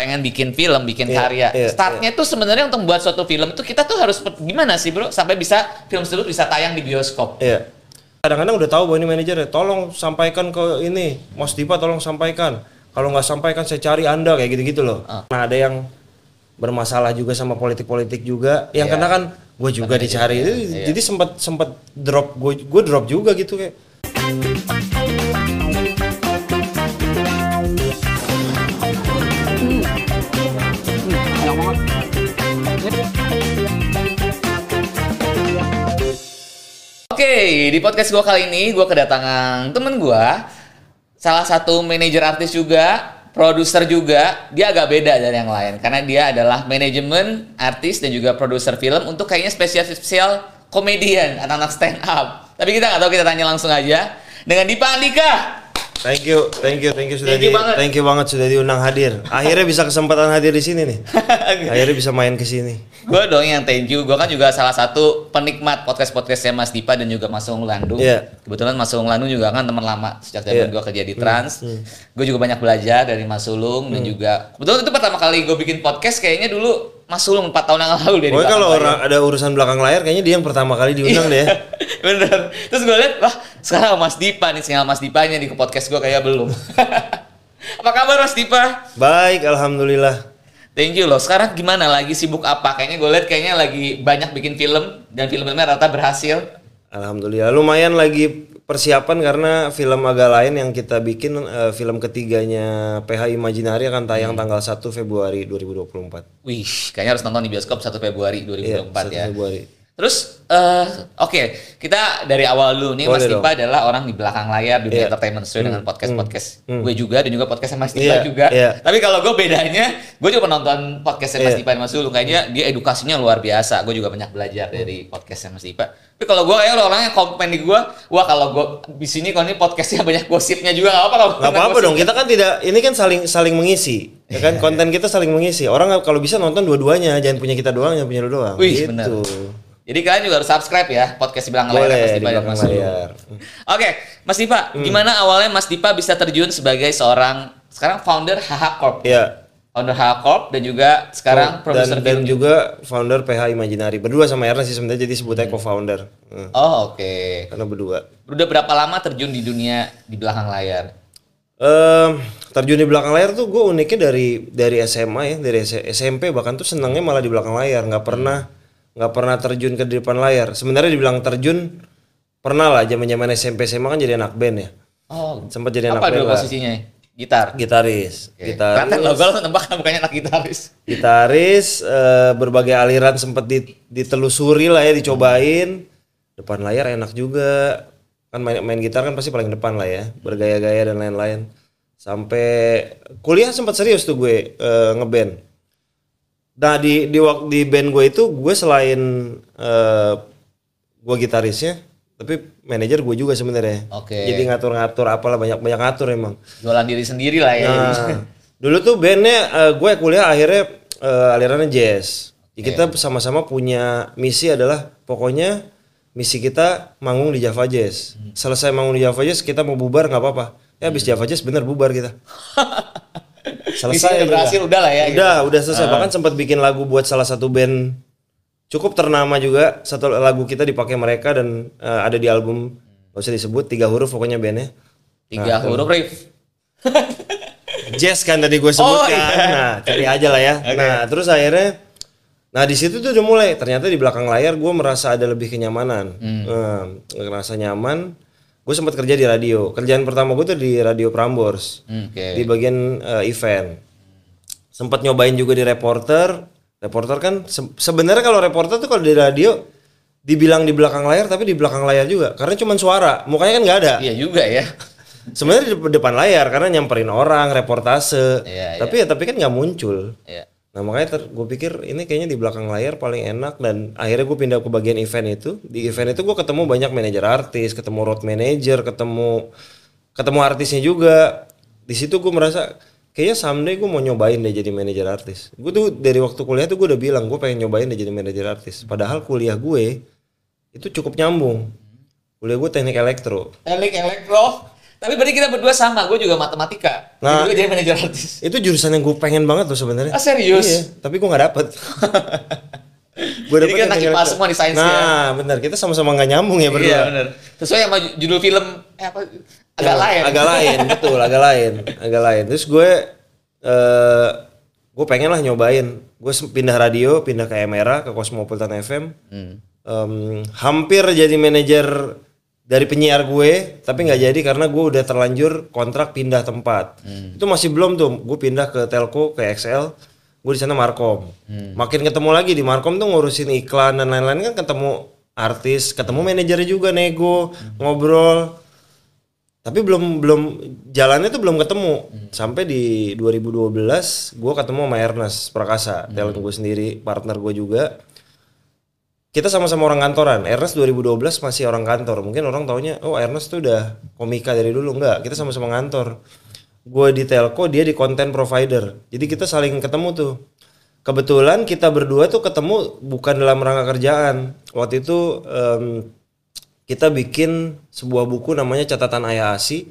pengen bikin film, bikin Iya, karya. iya, Startnya tuh sebenarnya untuk buat suatu film itu kita tuh harus gimana sih bro sampai bisa film tersebut bisa tayang di bioskop. Iya. Kadang-kadang udah tahu bahwa ini manajer tolong sampaikan ke ini, Mas Dipa tolong sampaikan. Kalau nggak sampaikan saya cari Anda kayak gitu-gitu loh. Ah. Nah, ada yang bermasalah juga sama politik-politik juga. Yang Iya. karena kan gue juga dicari. Jadi, Iya. jadi sempat sempat drop gue gue drop juga gitu kayak. Oke, di podcast gue kali ini gue kedatangan temen gue, salah satu manajer artis juga, produser juga. Dia agak beda dari yang lain karena dia adalah manajemen artis dan juga produser film untuk kayaknya spesial-spesial komedian anak-anak stand up. Tapi kita nggak tahu kita tanya langsung aja dengan Dipa Andika. Thank you, thank you, thank you sudah Thank you di, banget. thank you banget sudah diundang hadir. Akhirnya bisa kesempatan hadir di sini nih. Akhirnya bisa main ke sini. gue dong yang thank you. Gue kan juga salah satu penikmat podcast-podcastnya Mas Dipa dan juga Mas Ung Landu. Iya. Kebetulan Mas Ung Landu juga kan teman lama sejak zaman Iya. gue kerja di Trans. Gue juga banyak belajar dari Mas Sulung dan juga kebetulan itu pertama kali gue bikin podcast kayaknya dulu Mas Sulung 4 tahun yang lalu deh. di Pokoknya kalau orang ada urusan belakang layar kayaknya dia yang pertama kali diundang deh. Bener. Terus gue liat, wah sekarang Mas Dipa nih, sinyal Mas Dipanya di podcast gue kayak belum. Apa kabar Mas Dipa? Baik, alhamdulillah. Thank you loh. Sekarang gimana lagi sibuk apa? Kayaknya gue liat kayaknya lagi banyak bikin film dan film-filmnya rata berhasil. Alhamdulillah lumayan lagi persiapan karena film agak lain yang kita bikin eh, film ketiganya PH Imaginary akan tayang tanggal 1 Februari 2024. Wih, kayaknya harus nonton di bioskop 1 Februari 2024 1 ya. Februari. Terus, eh oke, kita dari awal dulu nih Mas Dipa adalah orang di belakang layar dunia Iya. entertainment sesuai dengan podcast-podcast gue juga dan juga podcastnya Mas Dipa Iya, juga. iya. Tapi kalau gue bedanya, gue juga nonton podcastnya Mas Iya. Dipa dan Mas Sulung kayaknya dia edukasinya luar biasa. Gue juga banyak belajar dari podcastnya Mas Dipa. Tapi kalau gue kayak orangnya komen di gue, wah kalau gue di sini kalau ini podcastnya banyak gosipnya juga nggak apa kalau Gak apa-apa dong, kita kan tidak ini kan saling saling mengisi. Ya kan konten kita saling mengisi. Orang kalau bisa nonton dua-duanya, jangan punya kita doang, jangan punya lu doang. Wih, gitu. bener. Jadi kalian juga harus subscribe ya podcast di belakang layar Mas di Dipa dan belakang Mas Sulung. layar. Oke, Mas Dipa, gimana awalnya Mas Dipa bisa terjun sebagai seorang sekarang founder HH Corp, Iya. founder HH Corp dan juga sekarang produser dan, dan juga founder PH Imaginary. Berdua sama Ernest sih sebenarnya jadi sebutnya co-founder. Hmm, Oh oke. Karena berdua. Udah berapa lama terjun di dunia di belakang layar? Em, terjun di belakang layar tuh gue uniknya dari dari SMA ya dari SMP bahkan tuh senangnya malah di belakang layar nggak pernah nggak pernah terjun ke depan layar sebenarnya dibilang terjun pernah lah zaman zaman SMP SMA kan jadi anak band ya Oh, sempat jadi anak apa band dulu lah posisinya? Gitar. gitaris Oke. gitaris Kelihatan logo lo nembak kan bukannya anak gitaris. gitaris eh, berbagai aliran sempat di- ditelusuri lah ya dicobain depan layar enak juga kan main, main gitar kan pasti paling depan lah ya bergaya-gaya dan lain-lain sampai kuliah sempat serius tuh gue eh, ngeband nah di di di band gue itu gue selain eh, gue gitarisnya tapi manajer gue juga sebenarnya Oke. jadi ngatur-ngatur apalah banyak banyak ngatur emang Jualan diri sendiri lah ya. Nah, dulu tuh bandnya eh, gue kuliah akhirnya eh, alirannya jazz. Jadi kita sama-sama punya misi adalah pokoknya misi kita manggung di Java Jazz. Selesai manggung di Java Jazz kita mau bubar nggak apa-apa. Ya habis Java Jazz bener bubar kita. Selesai udah berhasil, udah lah ya, gitu. Udah, udah selesai. Bahkan sempat bikin lagu buat salah satu band cukup ternama juga. Satu lagu kita dipakai mereka dan eh, ada di album gak usah disebut tiga huruf pokoknya bandnya. Tiga huruf riff. Jazz kan tadi gue sebut Oh, iya. Nah, cari aja lah ya. Nah, terus akhirnya Nah, di situ tuh udah mulai. Ternyata di belakang layar gue merasa ada lebih kenyamanan. Hmm. ngerasa nyaman. Gue sempat kerja di radio. Kerjaan pertama gue tuh di Radio Prambors. Hmm, Oke. Di bagian eh, event. Sempat nyobain juga di reporter. Reporter kan se- sebenarnya kalau reporter tuh kalau di radio dibilang di belakang layar tapi di belakang layar juga karena cuma suara mukanya kan nggak ada Iya juga ya. sebenarnya di depan layar karena nyamperin orang reportase Iya, tapi ya tapi kan nggak muncul Iya. Nah makanya gue pikir ini kayaknya di belakang layar paling enak dan akhirnya gue pindah ke bagian event itu. Di event itu gue ketemu banyak manajer artis ketemu road manager ketemu ketemu artisnya juga. Di situ gue merasa kayaknya someday gue mau nyobain deh jadi manajer artis. Gue tuh dari waktu kuliah tuh gue udah bilang gue pengen nyobain deh jadi manajer artis. Padahal kuliah gue itu cukup nyambung. Kuliah gue teknik elektro. Teknik elektro. Tapi berarti kita berdua sama, gue juga matematika. Nah. Gue jadi manajer artis. Itu jurusan yang gue pengen banget tuh sebenarnya. Ah, serius? Iya, tapi gue nggak dapet. gue Jadi kita IPA semua di sains ya. Nah, benar. Kita sama-sama nggak nyambung ya berdua. Iya bener. Sesuai sama ju- judul film, eh apa, agak Yang lain. Agak lain, betul, agak lain, agak lain. Terus gue eh gue pengen lah nyobain. Gue pindah radio, pindah ke Emera, ke Cosmopolitan FM. Hmm. Em, hampir jadi manajer dari penyiar gue, tapi nggak jadi karena gue udah terlanjur kontrak pindah tempat. Hmm. Itu masih belum tuh. Gue pindah ke Telco, ke XL. Gue di sana Markom. Hmm. Makin ketemu lagi di Markom tuh ngurusin iklan dan lain-lain kan ketemu artis, ketemu manajernya juga nego, ngobrol. Tapi belum belum jalannya tuh belum ketemu. Sampai di 2012 gue ketemu sama Ernest Prakasa, talent gue sendiri, partner gue juga. Kita sama-sama orang kantoran. Ernest 2012 masih orang kantor. Mungkin orang taunya, oh Ernest tuh udah komika dari dulu. Enggak, kita sama-sama ngantor. Gue di telco, dia di content provider. Jadi kita saling ketemu tuh. Kebetulan kita berdua tuh ketemu bukan dalam rangka kerjaan. Waktu itu em, kita bikin sebuah buku namanya Catatan Ayah Asi.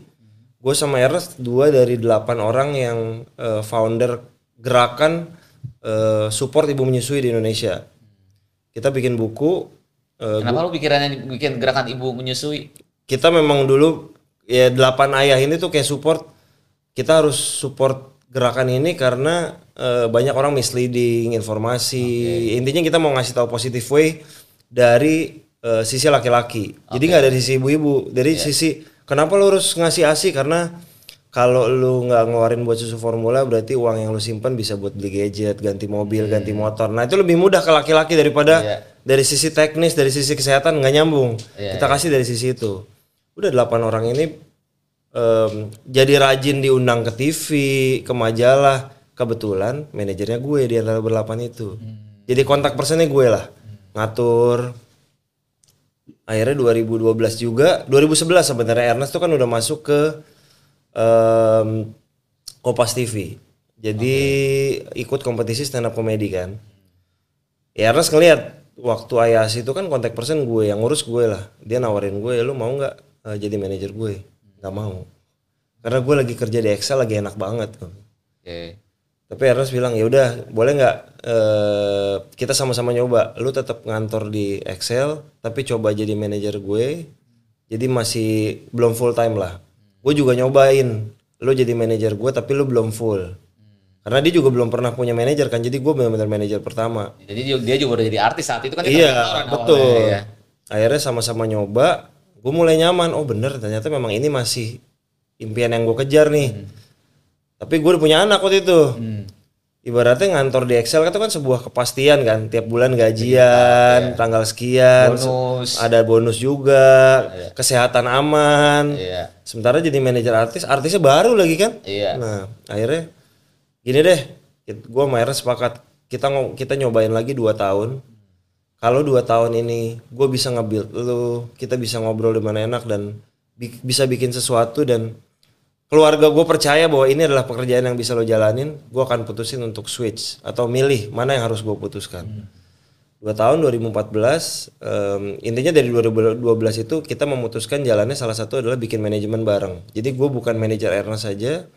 Gue sama Ernest dua dari delapan orang yang eh, founder gerakan eh, support ibu menyusui di Indonesia. Kita bikin buku. eh, Kenapa lu pikirannya bikin gerakan ibu menyusui? kita memang dulu ya delapan ayah ini tuh kayak support. Kita harus support gerakan ini karena eh, banyak orang misleading informasi. Intinya kita mau ngasih tahu positive way dari eh, sisi laki-laki. Jadi nggak dari sisi ibu-ibu, dari sisi kenapa lu harus ngasih asi karena kalau lu nggak ngeluarin buat susu formula berarti uang yang lu simpan bisa buat beli gadget, ganti mobil, ganti motor. Nah itu lebih mudah ke laki-laki daripada Iya. dari sisi teknis, dari sisi kesehatan nggak nyambung. Iya, Kita kasih dari sisi itu. Udah delapan orang ini em, jadi rajin diundang ke TV, ke majalah. Kebetulan manajernya gue di antara berdelapan itu. Jadi kontak personnya gue lah. Ngatur. Akhirnya 2012 juga, 2011 sebenarnya Ernest tuh kan udah masuk ke em, Kompas TV. Jadi ikut kompetisi stand up comedy kan. Ya Ernest ngeliat waktu Ayas itu kan kontak person gue yang ngurus gue lah. Dia nawarin gue, lu mau nggak eh, jadi manajer gue? Nggak mau. Karena gue lagi kerja di Excel lagi enak banget. Oke. Tapi Ernest bilang ya udah boleh nggak eh, kita sama-sama nyoba. Lu tetap ngantor di Excel tapi coba jadi manajer gue. Jadi masih belum full time lah. Gue juga nyobain. Lu jadi manajer gue tapi lu belum full. Karena dia juga belum pernah punya manajer kan. Jadi gue benar-benar manajer pertama. Jadi dia- juga udah jadi artis saat itu kan Iya, betul. awalnya, ya. Akhirnya sama-sama nyoba, gue mulai nyaman. Oh bener, ternyata memang ini masih impian yang gue kejar nih. Tapi gue udah punya anak waktu itu. Hmm. Ibaratnya ngantor di Excel itu kan sebuah kepastian kan. Tiap bulan gajian, tanggal sekian, se- Bonus. ada bonus juga, kesehatan aman. Iya. Sementara jadi manajer artis, artisnya baru lagi kan. Iya. Nah, akhirnya gini deh, gue sama sepakat kita kita nyobain lagi dua tahun. Kalau dua tahun ini gue bisa nge-build lu, kita bisa ngobrol di mana enak dan bi- bisa bikin sesuatu dan keluarga gue percaya bahwa ini adalah pekerjaan yang bisa lo jalanin, gue akan putusin untuk switch atau milih mana yang harus gue putuskan. Dua tahun 2014, em, intinya dari 2012 itu kita memutuskan jalannya salah satu adalah bikin manajemen bareng. Jadi gue bukan manajer Ernest saja,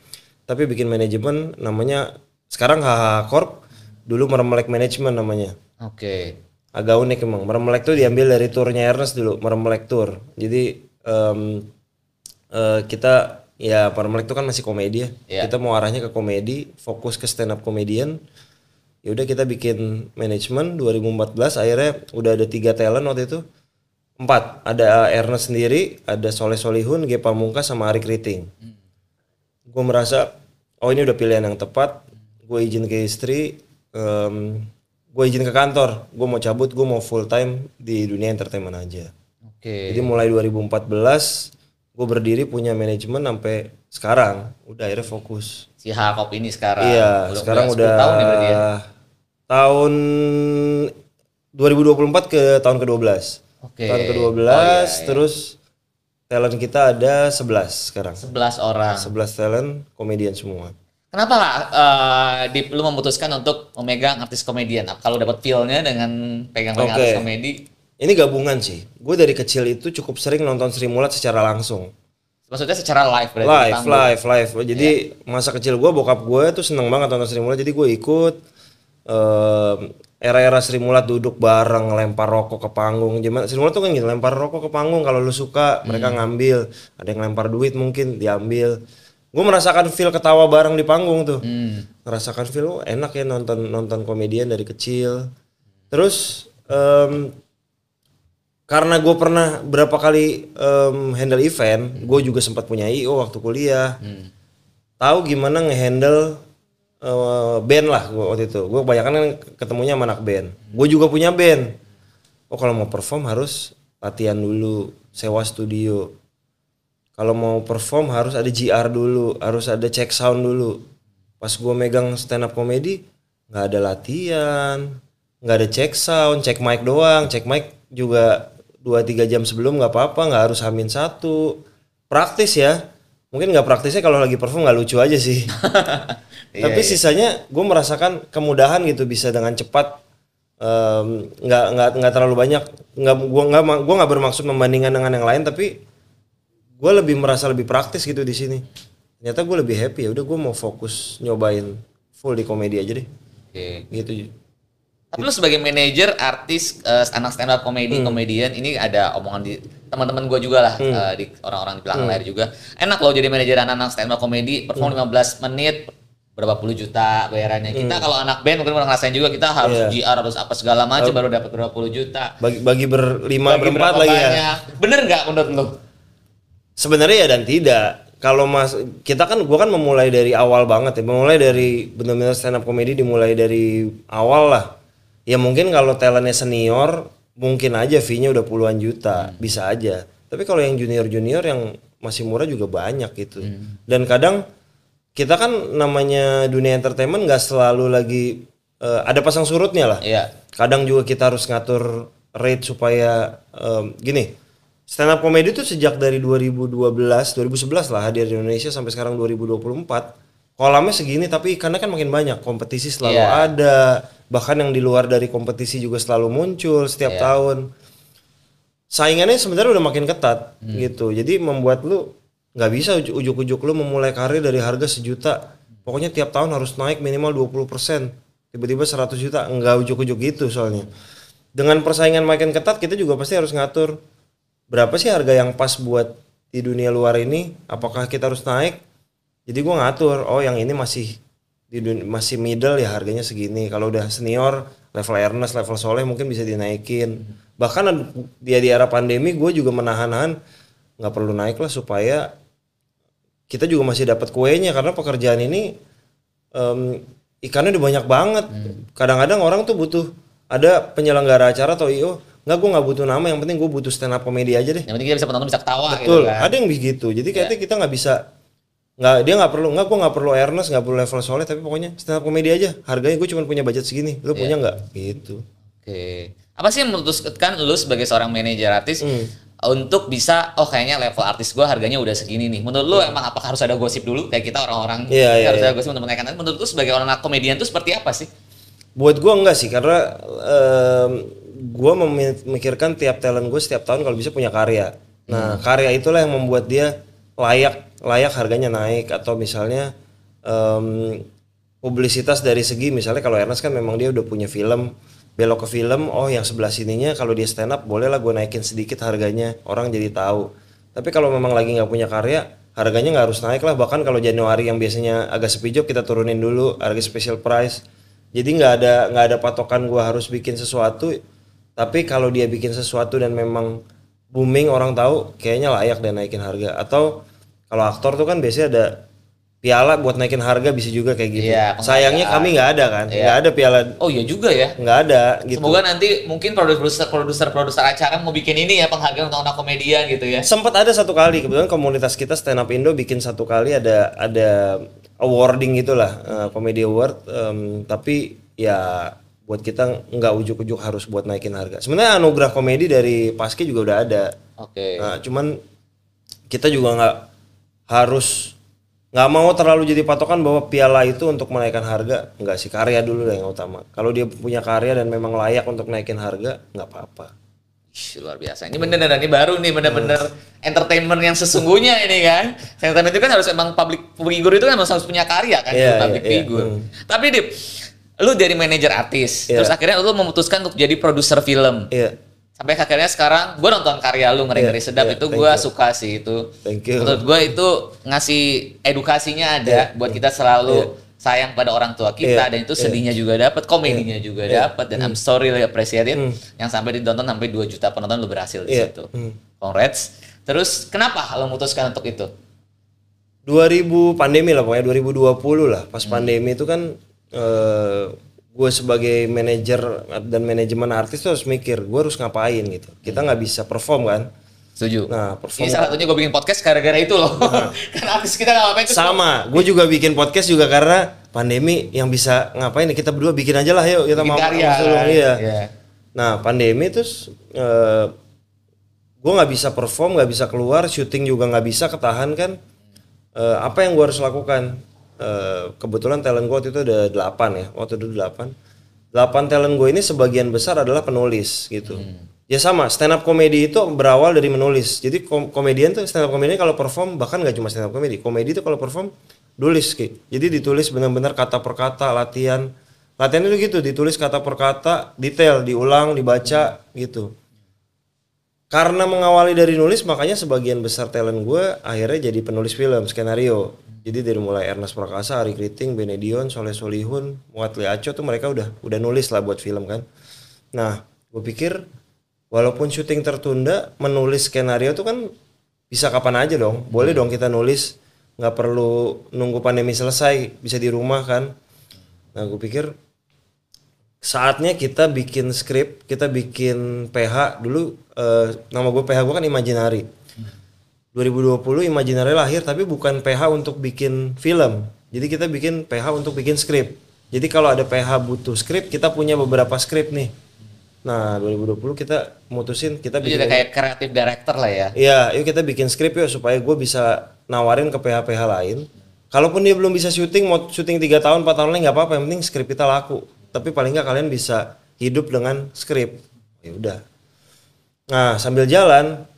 tapi bikin manajemen namanya sekarang HH Corp, dulu Meremelek Management namanya. Oke. Agak unik emang. Meremelek tuh diambil dari turnya Ernest dulu, Meremelek Tour. Jadi em, eh, kita ya Meremelek itu kan masih komedi ya. Iya. Kita mau arahnya ke komedi, fokus ke stand up comedian. Ya udah kita bikin manajemen 2014 akhirnya udah ada tiga talent waktu itu. Empat, ada Ernest sendiri, ada Soleh Solihun, Ge Pamungkas sama Ari Kriting. Gue merasa oh ini udah pilihan yang tepat. Gue izin ke istri, gue izin ke kantor. Gue mau cabut, gue mau full time di dunia entertainment aja. Oke. Jadi mulai 2014 gue berdiri punya manajemen sampai sekarang udah akhirnya fokus. Si Hakop ini sekarang. iya, sekarang 10 udah tahun berarti ya. tahun 2024 ke tahun ke-12. Oke. Tahun ke-12 Oh, iya, iya. terus talent kita ada 11 sekarang. 11 orang. 11 talent komedian semua. Kenapa lah eh, Dip, lu memutuskan untuk memegang artis komedian? Kalau dapat feel-nya dengan pegang-pegang Oke. artis komedi Ini gabungan sih. Gue dari kecil itu cukup sering nonton Sri Mulat secara langsung. Maksudnya secara live berarti live live live. Jadi masa kecil gue bokap gue tuh seneng banget nonton Sri Mulat. Jadi gue ikut Em, era-era Sri Mulat duduk bareng lempar rokok ke panggung. Zaman Sri Mulat tuh kan gitu lempar rokok ke panggung kalau lu suka mereka ngambil. Ada yang lempar duit mungkin diambil. Gue merasakan feel ketawa bareng di panggung tuh. Merasakan feel oh, enak ya nonton nonton komedian dari kecil. Terus em, karena gue pernah berapa kali em, handle event, gue juga sempat punya IO waktu kuliah. Tahu gimana ngehandle eh, band lah gua waktu itu. Gue kebanyakan kan ketemunya sama anak band. Gue juga punya band. Oh kalau mau perform harus latihan dulu, sewa studio. Kalau mau perform harus ada GR dulu, harus ada check sound dulu. Pas gue megang stand up comedy, nggak ada latihan, nggak ada check sound, check mic doang. Check mic juga 2-3 jam sebelum nggak apa-apa, nggak harus hamin satu. Praktis ya. Mungkin nggak praktisnya kalau lagi perform nggak lucu aja sih. Tapi sisanya gue merasakan kemudahan gitu bisa dengan cepat nggak nggak nggak terlalu banyak nggak gua nggak gua nggak bermaksud membandingkan dengan yang lain tapi gue lebih merasa lebih praktis gitu di sini ternyata gue lebih happy ya udah gue mau fokus nyobain full di komedi aja deh Oke. gitu Tapi lu sebagai manajer artis eh, anak stand up comedy Hmm. komedian ini ada omongan di teman-teman gue juga lah eh, di orang-orang di Hmm. belakang layar juga. Enak loh jadi manajer anak-anak stand up comedy perform 15 menit berapa puluh juta bayarannya. Kita kalau anak band mungkin pernah ngerasain juga kita harus Hmm. Iya. GR harus apa segala macam baru dapat berapa puluh juta. bagi bagi berlima Bagi berempat lagi ya banyak. Bener nggak menurut lu? sebenarnya ya dan tidak kalau mas kita kan gua kan memulai dari awal banget ya memulai dari benar-benar stand up comedy dimulai dari awal lah ya mungkin kalau talentnya senior mungkin aja fee-nya udah puluhan juta bisa aja. Tapi kalau yang junior junior yang masih murah juga banyak gitu. Dan kadang kita kan namanya dunia entertainment nggak selalu lagi eh, ada pasang surutnya lah. Iya. kadang juga kita harus ngatur rate supaya em, gini stand up comedy itu sejak dari 2012 2011 lah hadir di Indonesia sampai sekarang 2024 kolamnya segini tapi karena kan makin banyak kompetisi selalu Iya. ada bahkan yang di luar dari kompetisi juga selalu muncul setiap tahun. Saingannya sebenarnya udah makin ketat gitu. Jadi membuat lu nggak bisa uj- ujuk-ujuk lu memulai karir dari harga sejuta. Pokoknya tiap tahun harus naik minimal 20% tiba-tiba 100 juta. Nggak ujuk-ujuk gitu soalnya. Dengan persaingan makin ketat kita juga pasti harus ngatur berapa sih harga yang pas buat di dunia luar ini? Apakah kita harus naik jadi gua ngatur oh yang ini masih di dun- masih middle ya harganya segini. Kalau udah senior level Ernest level Soleh mungkin bisa dinaikin. Bahkan dia di era pandemi gue juga menahan-nahan nggak perlu naik lah supaya kita juga masih dapat kuenya. Karena pekerjaan ini em, ikannya udah banyak banget. Kadang-kadang orang tuh butuh ada penyelenggara acara atau io nggak gue nggak butuh nama. Yang penting gue butuh stand up komedi aja deh. Yang penting kita bisa penonton bisa ketawa Betul, gitu kan. ada yang begitu. Jadi kayaknya kita nggak bisa nggak dia nggak perlu nggak gue nggak perlu Ernest nggak perlu level soleh tapi pokoknya stand up komedi aja harganya gue cuma punya budget segini lu punya nggak gitu Oke. Apa sih yang memutuskan lu sebagai seorang manajer artis Hmm. untuk bisa oh kayaknya level artis gua harganya udah segini nih. Menurut lu emang apakah harus ada gosip dulu kayak kita orang-orang. Iya, iya, harus iya. ada gosip untuk menaikkan? Menurut lu sebagai orang komedian tuh seperti apa sih? buat gue enggak sih karena em, gue memikirkan tiap talent gue setiap tahun kalau bisa punya karya nah karya itulah yang membuat dia layak layak harganya naik. Atau misalnya em, publisitas dari segi misalnya kalau Ernest kan memang dia udah punya film belok ke film oh yang sebelah sininya kalau dia stand up bolehlah gue naikin sedikit harganya orang jadi tahu. Tapi kalau memang lagi nggak punya karya harganya nggak harus naik lah. Bahkan kalau Januari yang biasanya agak sepi job kita turunin dulu harga special price. Jadi nggak ada nggak ada patokan gue harus bikin sesuatu. Tapi kalau dia bikin sesuatu dan memang booming orang tahu kayaknya layak dan naikin harga. Atau kalau aktor tuh kan biasanya ada piala buat naikin harga bisa juga kayak gitu. Iya, sayangnya kami nggak ada kan. Nggak ada piala. Oh iya juga ya. nggak ada gitu. Semoga nanti mungkin produser produser produser acara mau bikin ini ya penghargaan untuk anak komedian gitu ya. sempat ada satu kali kebetulan komunitas kita stand up Indo bikin satu kali ada ada awarding gitulah eh, comedy award em, tapi ya buat kita nggak ujuk-ujuk harus buat naikin harga. Sebenarnya anugerah komedi dari Paski juga udah ada. Oke. Nah, cuman kita juga nggak harus nggak mau terlalu jadi patokan bahwa piala itu untuk menaikkan harga nggak sih karya dulu lah yang utama kalau dia punya karya dan memang layak untuk naikin harga nggak apa-apa luar biasa. Ini bener-bener ini baru nih bener-bener entertainment yang sesungguhnya ini kan. Entertainment itu kan harus emang public figure itu kan harus punya karya kan Iya, public iya, iya. figure. Hmm. Tapi Dip, lu dari manajer artis, Iya. terus akhirnya lu memutuskan untuk jadi produser film. Iya. Sampai akhirnya sekarang gue nonton karya lu ngeri-ngeri Iya, sedap iya, itu gue suka sih itu. Thank you. Menurut gue itu ngasih edukasinya ada Iya, buat kita selalu sayang pada orang tua kita Iya, dan itu iya. sedihnya juga dapat, komedinya juga dapat dan I'm sorry really appreciate it Hmm. yang sampai ditonton sampai 2 juta penonton lu berhasil di Iya. situ. Hmm. Congrats. Terus kenapa lo memutuskan untuk itu? 2000 pandemi lah pokoknya 2020 lah pas Hmm. pandemi itu kan eh gue sebagai manajer dan manajemen artis tuh harus mikir gue harus ngapain gitu kita Hmm. nggak bisa perform kan Setuju. nah perform Ini salah satunya gue bikin podcast gara-gara itu loh. Karena artis kita nggak ngapain sama gue juga bikin podcast juga karena pandemi yang bisa ngapain ya kita berdua bikin aja lah yuk kita bikin mau karya. kan? iya. Iya. nah pandemi terus eh gue nggak bisa perform nggak bisa keluar syuting juga nggak bisa ketahan kan Eh, apa yang gue harus lakukan Eh, kebetulan talent gue waktu itu ada 8 ya waktu itu 8 8 talent gue ini sebagian besar adalah penulis gitu. Ya sama stand up comedy itu berawal dari menulis. Jadi kom- komedian tuh stand up comedy kalau perform bahkan nggak cuma stand up comedy komedi itu kalau perform tulis Ki. jadi ditulis benar-benar kata per kata latihan. Latihan itu gitu ditulis kata per kata detail diulang dibaca gitu karena mengawali dari nulis makanya sebagian besar talent gue akhirnya jadi penulis film skenario. Jadi dari mulai Ernest Prakasa, Ari Kriting, Benedion, Soleh Solihun, Muatli Aco tuh mereka udah udah nulis lah buat film kan. Nah gue pikir walaupun syuting tertunda menulis skenario tuh kan bisa kapan aja dong. Boleh dong kita nulis nggak perlu nunggu pandemi selesai bisa di rumah kan. Nah gue pikir saatnya kita bikin skrip, kita bikin PH dulu eh, nama gue PH gue kan Imaginary. 2020 Imaginary lahir tapi bukan PH untuk bikin film. Jadi kita bikin PH untuk bikin skrip. Jadi kalau ada PH butuh skrip, kita punya beberapa skrip nih. Nah, 2020 kita mutusin kita bikin jadi kayak kreatif director lah ya. Iya, yuk kita bikin skrip yuk supaya gue bisa nawarin ke PH-PH lain. Kalaupun dia belum bisa syuting, mau syuting 3 tahun, 4 tahun lagi nggak apa-apa. Yang penting skrip kita laku. Tapi paling nggak kalian bisa hidup dengan skrip. Ya udah. Nah sambil jalan,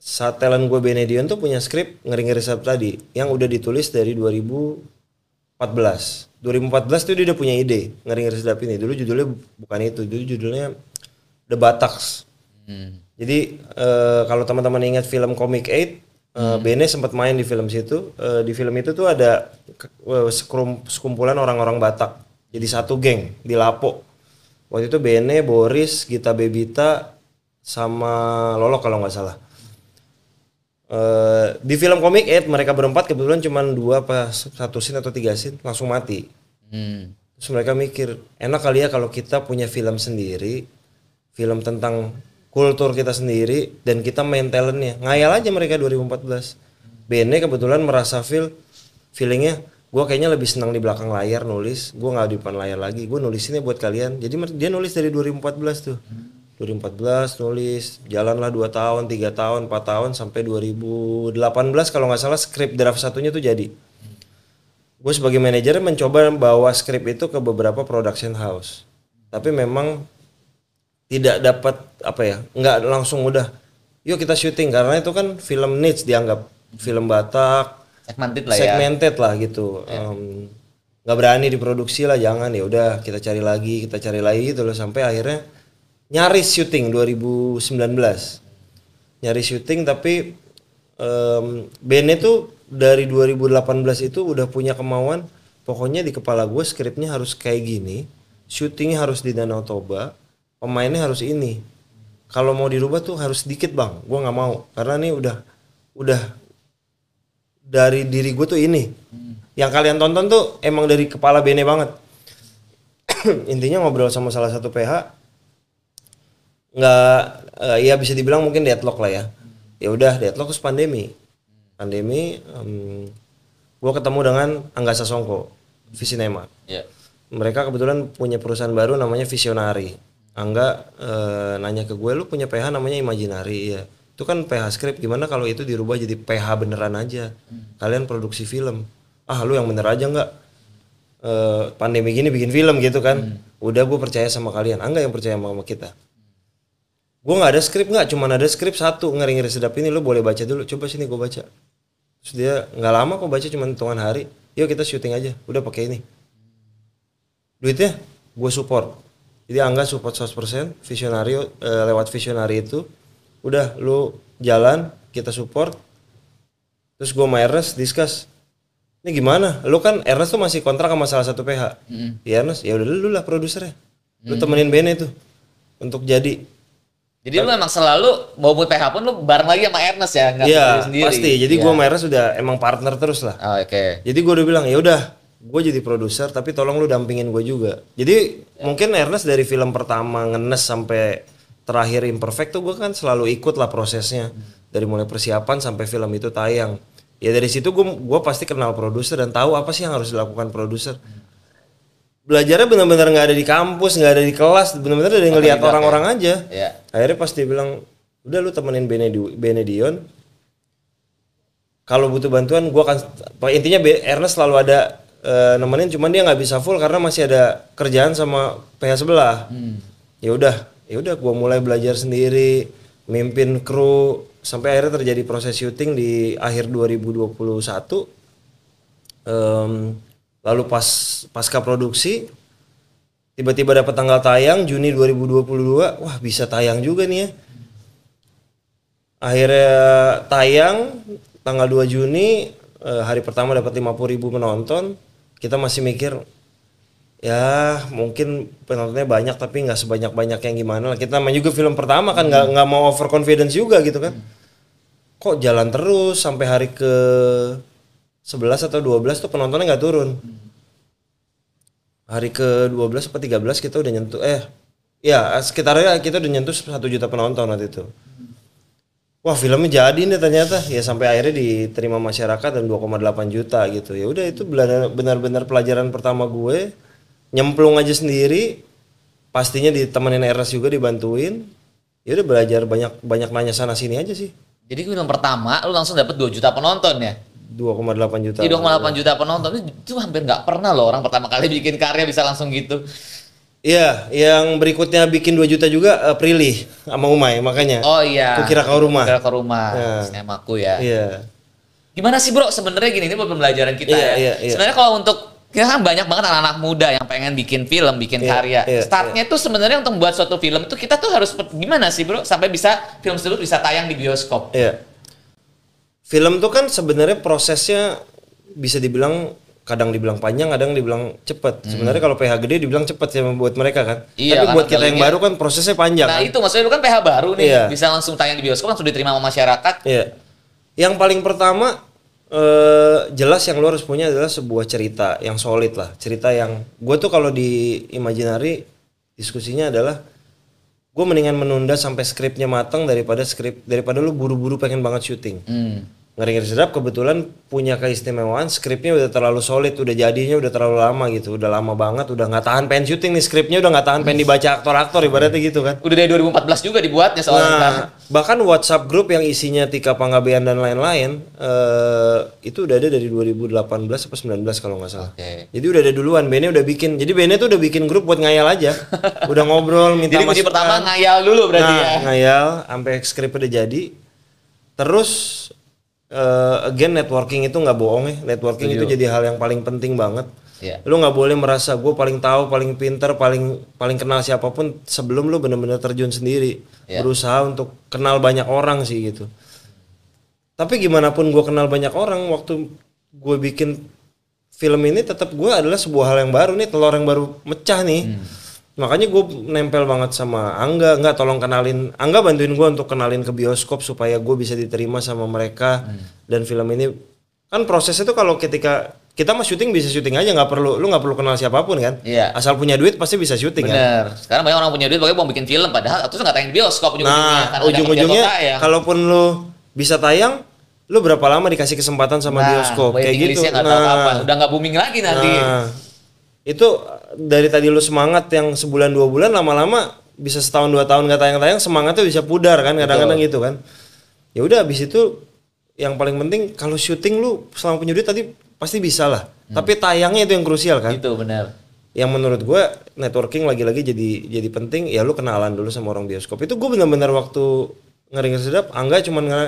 saat talent gue Benedion tuh punya skrip ngeri-ngeri sedap tadi, yang udah ditulis dari 2014. 2014 tuh dia udah punya ide ngeri-ngeri sedap ini. Dulu judulnya bukan itu, dulu judulnya The Bataks. Hmm. Jadi eh, kalau teman-teman ingat film Comic 8, eh, Bene sempat main di film situ. Eh, di film itu tuh ada sekumpulan orang-orang Batak. Jadi satu geng di Lapo. Waktu itu Bene, Boris, Gita Bebita, sama Lolo kalau nggak salah. Eh, di film Comic 8 mereka berempat kebetulan cuma dua apa satu scene atau tiga scene langsung mati. Hmm. Terus mereka mikir, enak kali ya kalau kita punya film sendiri, film tentang kultur kita sendiri, dan kita main talentnya. Ngayal aja mereka 2014. Bene kebetulan merasa feel, feelingnya, gue kayaknya lebih senang di belakang layar nulis, gue nggak di depan layar lagi, gue nulisinnya buat kalian. Jadi dia nulis dari 2014 tuh. 2014 nulis, jalanlah 2 tahun, 3 tahun, 4 tahun, sampai 2018 kalau nggak salah skrip draft satunya tuh jadi. Gue sebagai manajer mencoba bawa skrip itu ke beberapa production house. Tapi memang tidak dapat apa ya nggak langsung udah yuk kita syuting. Karena itu kan film niche dianggap. Film Batak Segmented lah ya. segmented lah gitu. Em, nggak berani diproduksi lah jangan ya. Udah kita cari lagi kita cari lagi gitu loh. Sampai akhirnya nyaris syuting 2019 nyaris syuting tapi em, Bene tuh dari 2018 itu udah punya kemauan. Pokoknya di kepala gue skripnya harus kayak gini syutingnya harus di Danau Toba pemainnya harus ini. Kalau mau dirubah tuh harus dikit bang. Gue nggak mau. Karena ini udah udah dari diri gue tuh ini. Yang kalian tonton tuh emang dari kepala Bene banget. Intinya ngobrol sama salah satu PH nggak eh, ya bisa dibilang mungkin deadlock lah ya. Ya udah deadlock terus pandemi. Pandemi gue ketemu dengan Angga Sasongko Visinema Iya. mereka kebetulan punya perusahaan baru namanya Visionari Angga eh, nanya ke gue lu punya PH namanya Imaginary? Ya itu kan PH script. Gimana kalau itu dirubah jadi PH beneran aja? Kalian produksi film. Ah lu yang bener aja nggak? Eh, pandemi gini bikin film gitu kan? Udah gue percaya sama kalian. Angga yang percaya sama kita. Gue nggak ada skrip nggak? Cuman ada skrip satu ngeri ngeri sedap ini. Lo boleh baca dulu. Coba sini gue baca. Terus dia nggak lama kok baca cuma hitungan hari. Yuk kita syuting aja. Udah pakai ini. Duitnya? Gue support. Jadi angga support 100% visionario eh, lewat visionari itu udah lu jalan kita support. Terus gue sama Ernest discuss ini gimana? Lu kan Ernest tuh masih kontrak sama salah satu PH ya Ernest ya udah lu lah produsernya. Lu temenin Bene tuh untuk jadi. Jadi lu emang selalu mau buat PH pun lu bareng lagi sama Ernest ya, nggak Iya sendiri. pasti. Jadi Iya. gue sama Ernest udah emang partner terus lah. Oh, Oke. Jadi gue udah bilang ya udah, gue jadi produser tapi tolong lu dampingin gue juga. Jadi mungkin Ernest dari film pertama ngenes sampai terakhir imperfect tuh gue kan selalu ikut lah prosesnya dari mulai persiapan sampai film itu tayang. Ya dari situ gue gua pasti kenal produser dan tahu apa sih yang harus dilakukan produser. Belajarnya benar-benar nggak ada di kampus, nggak ada di kelas, benar-benar dari ngelihat orang-orang aja. Iya. Akhirnya pas dia bilang, udah lu temenin Benedi- Benedion, kalau butuh bantuan gua akan intinya Ernest selalu ada eh, nemenin cuman dia nggak bisa full karena masih ada kerjaan sama PH sebelah ya udah ya udah gua mulai belajar sendiri mimpin kru. Sampai akhirnya terjadi proses syuting di akhir 2021 Em, lalu pas pasca produksi tiba-tiba dapat tanggal tayang Juni 2022 wah bisa tayang juga nih ya. Akhirnya tayang tanggal 2 Juni eh, hari pertama dapat 50 ribu penonton. Kita masih mikir ya mungkin penontonnya banyak tapi nggak sebanyak banyak yang gimana lah. Kita main juga film pertama kan nggak nggak mau overconfidence juga gitu kan. Kok jalan terus sampai hari ke 11 atau 12 tuh penontonnya nggak turun. Hari ke 12 atau 13 kita udah nyentuh eh ya sekitarnya kita udah nyentuh satu juta penonton waktu itu. Wah filmnya jadi nih ternyata. Ya sampai akhirnya diterima masyarakat dan 2,8 juta gitu. Ya udah itu benar- benar-benar pelajaran pertama gue nyemplung aja sendiri pastinya ditemenin Eras juga dibantuin ya udah belajar banyak banyak nanya sana sini aja sih Jadi film pertama lu langsung dapet 2 juta penonton ya. 2,8 juta Jadi 2,8 juta penonton itu, itu hampir nggak pernah loh orang pertama kali bikin karya bisa langsung gitu. Iya, yang berikutnya bikin 2 juta juga eh, Prilly sama Umay makanya. Oh iya. Aku kira kau rumah. Kira ke rumah. Ya. Sinemaku ya. Iya. Gimana sih bro sebenarnya gini ini buat pembelajaran kita Iya, ya. iya, iya. Sebenarnya kalau untuk kita kan banyak banget anak-anak muda yang pengen bikin film, bikin Iya, karya. iya, Startnya tuh sebenarnya untuk membuat suatu film itu kita tuh harus gimana sih bro sampai bisa film tersebut bisa tayang di bioskop. Iya. Film tuh kan sebenarnya prosesnya bisa dibilang kadang dibilang panjang, kadang dibilang cepet. Sebenarnya kalau PH gede dibilang cepet ya buat mereka kan. Hmm. Iya, Tapi buat kita yang baru kan prosesnya panjang. Nah kan? itu maksudnya lu kan PH baru nih Iya. bisa langsung tayang di bioskop langsung diterima sama masyarakat. Iya. Yang paling pertama eh, jelas yang lu harus punya adalah sebuah cerita yang solid lah. Cerita yang gue tuh kalau di Imaginary diskusinya adalah gue mendingan menunda sampai skripnya matang daripada skrip daripada lu buru-buru pengen banget syuting. Hmm. Ngeri-ngeri sedap kebetulan punya keistimewaan skripnya udah terlalu solid, udah jadinya udah terlalu lama gitu, udah lama banget, udah nggak tahan pengen syuting nih skripnya udah nggak tahan pengen dibaca aktor-aktor ibaratnya gitu kan. Udah dari 2014 juga dibuatnya soalnya. Nah, bahkan WhatsApp grup yang isinya Tika Panggabean dan lain-lain eh, itu udah ada dari 2018 atau 19 kalau nggak salah. Oke. Jadi udah ada duluan, Bene udah bikin. Jadi Bene tuh udah bikin grup buat ngayal aja. udah ngobrol, minta Jadi kunci masukan. pertama ngayal dulu berarti nah, ya. ngayal sampai skrip udah jadi. Terus eh, again networking itu nggak bohong ya. Networking itu jadi hal yang paling penting banget. Iya. Lu nggak boleh merasa gue paling tahu, paling pinter, paling paling kenal siapa pun sebelum lu bener-bener terjun sendiri. Iya. Berusaha untuk kenal banyak orang sih gitu. Tapi gimana pun gue kenal banyak orang waktu gue bikin film ini tetap gue adalah sebuah hal yang baru nih telur yang baru mecah nih. Makanya gue nempel banget sama Angga, nggak tolong kenalin. Angga bantuin gue untuk kenalin ke bioskop supaya gue bisa diterima sama mereka. Dan film ini kan prosesnya tuh kalau ketika kita mah syuting bisa syuting aja nggak perlu lu nggak perlu kenal siapa pun kan? Iya. asal punya duit pasti bisa syuting kan? Bener. Sekarang banyak orang punya duit pokoknya mau bikin film padahal terus nggak tayang bioskop ujung-ujungnya. Nah ujung-ujungnya tayang. kalaupun lu bisa tayang lu berapa lama dikasih kesempatan sama Nah, bioskop? Kayak gitu. nggak tahu kapan. udah nggak booming lagi nanti. Nah, itu dari tadi lu semangat yang sebulan dua bulan lama-lama bisa setahun dua tahun nggak tayang-tayang semangatnya bisa pudar kan kadang-kadang gitu kan. Ya udah habis itu yang paling penting kalau syuting lu selama punya duit tadi pasti bisa lah. Hmm. tapi tayangnya itu yang krusial kan. Gitu bener. yang menurut gue networking lagi-lagi jadi jadi penting. Ya lu kenalan dulu sama orang bioskop. Itu gue benar-benar waktu ngeri sedap angga cuman nge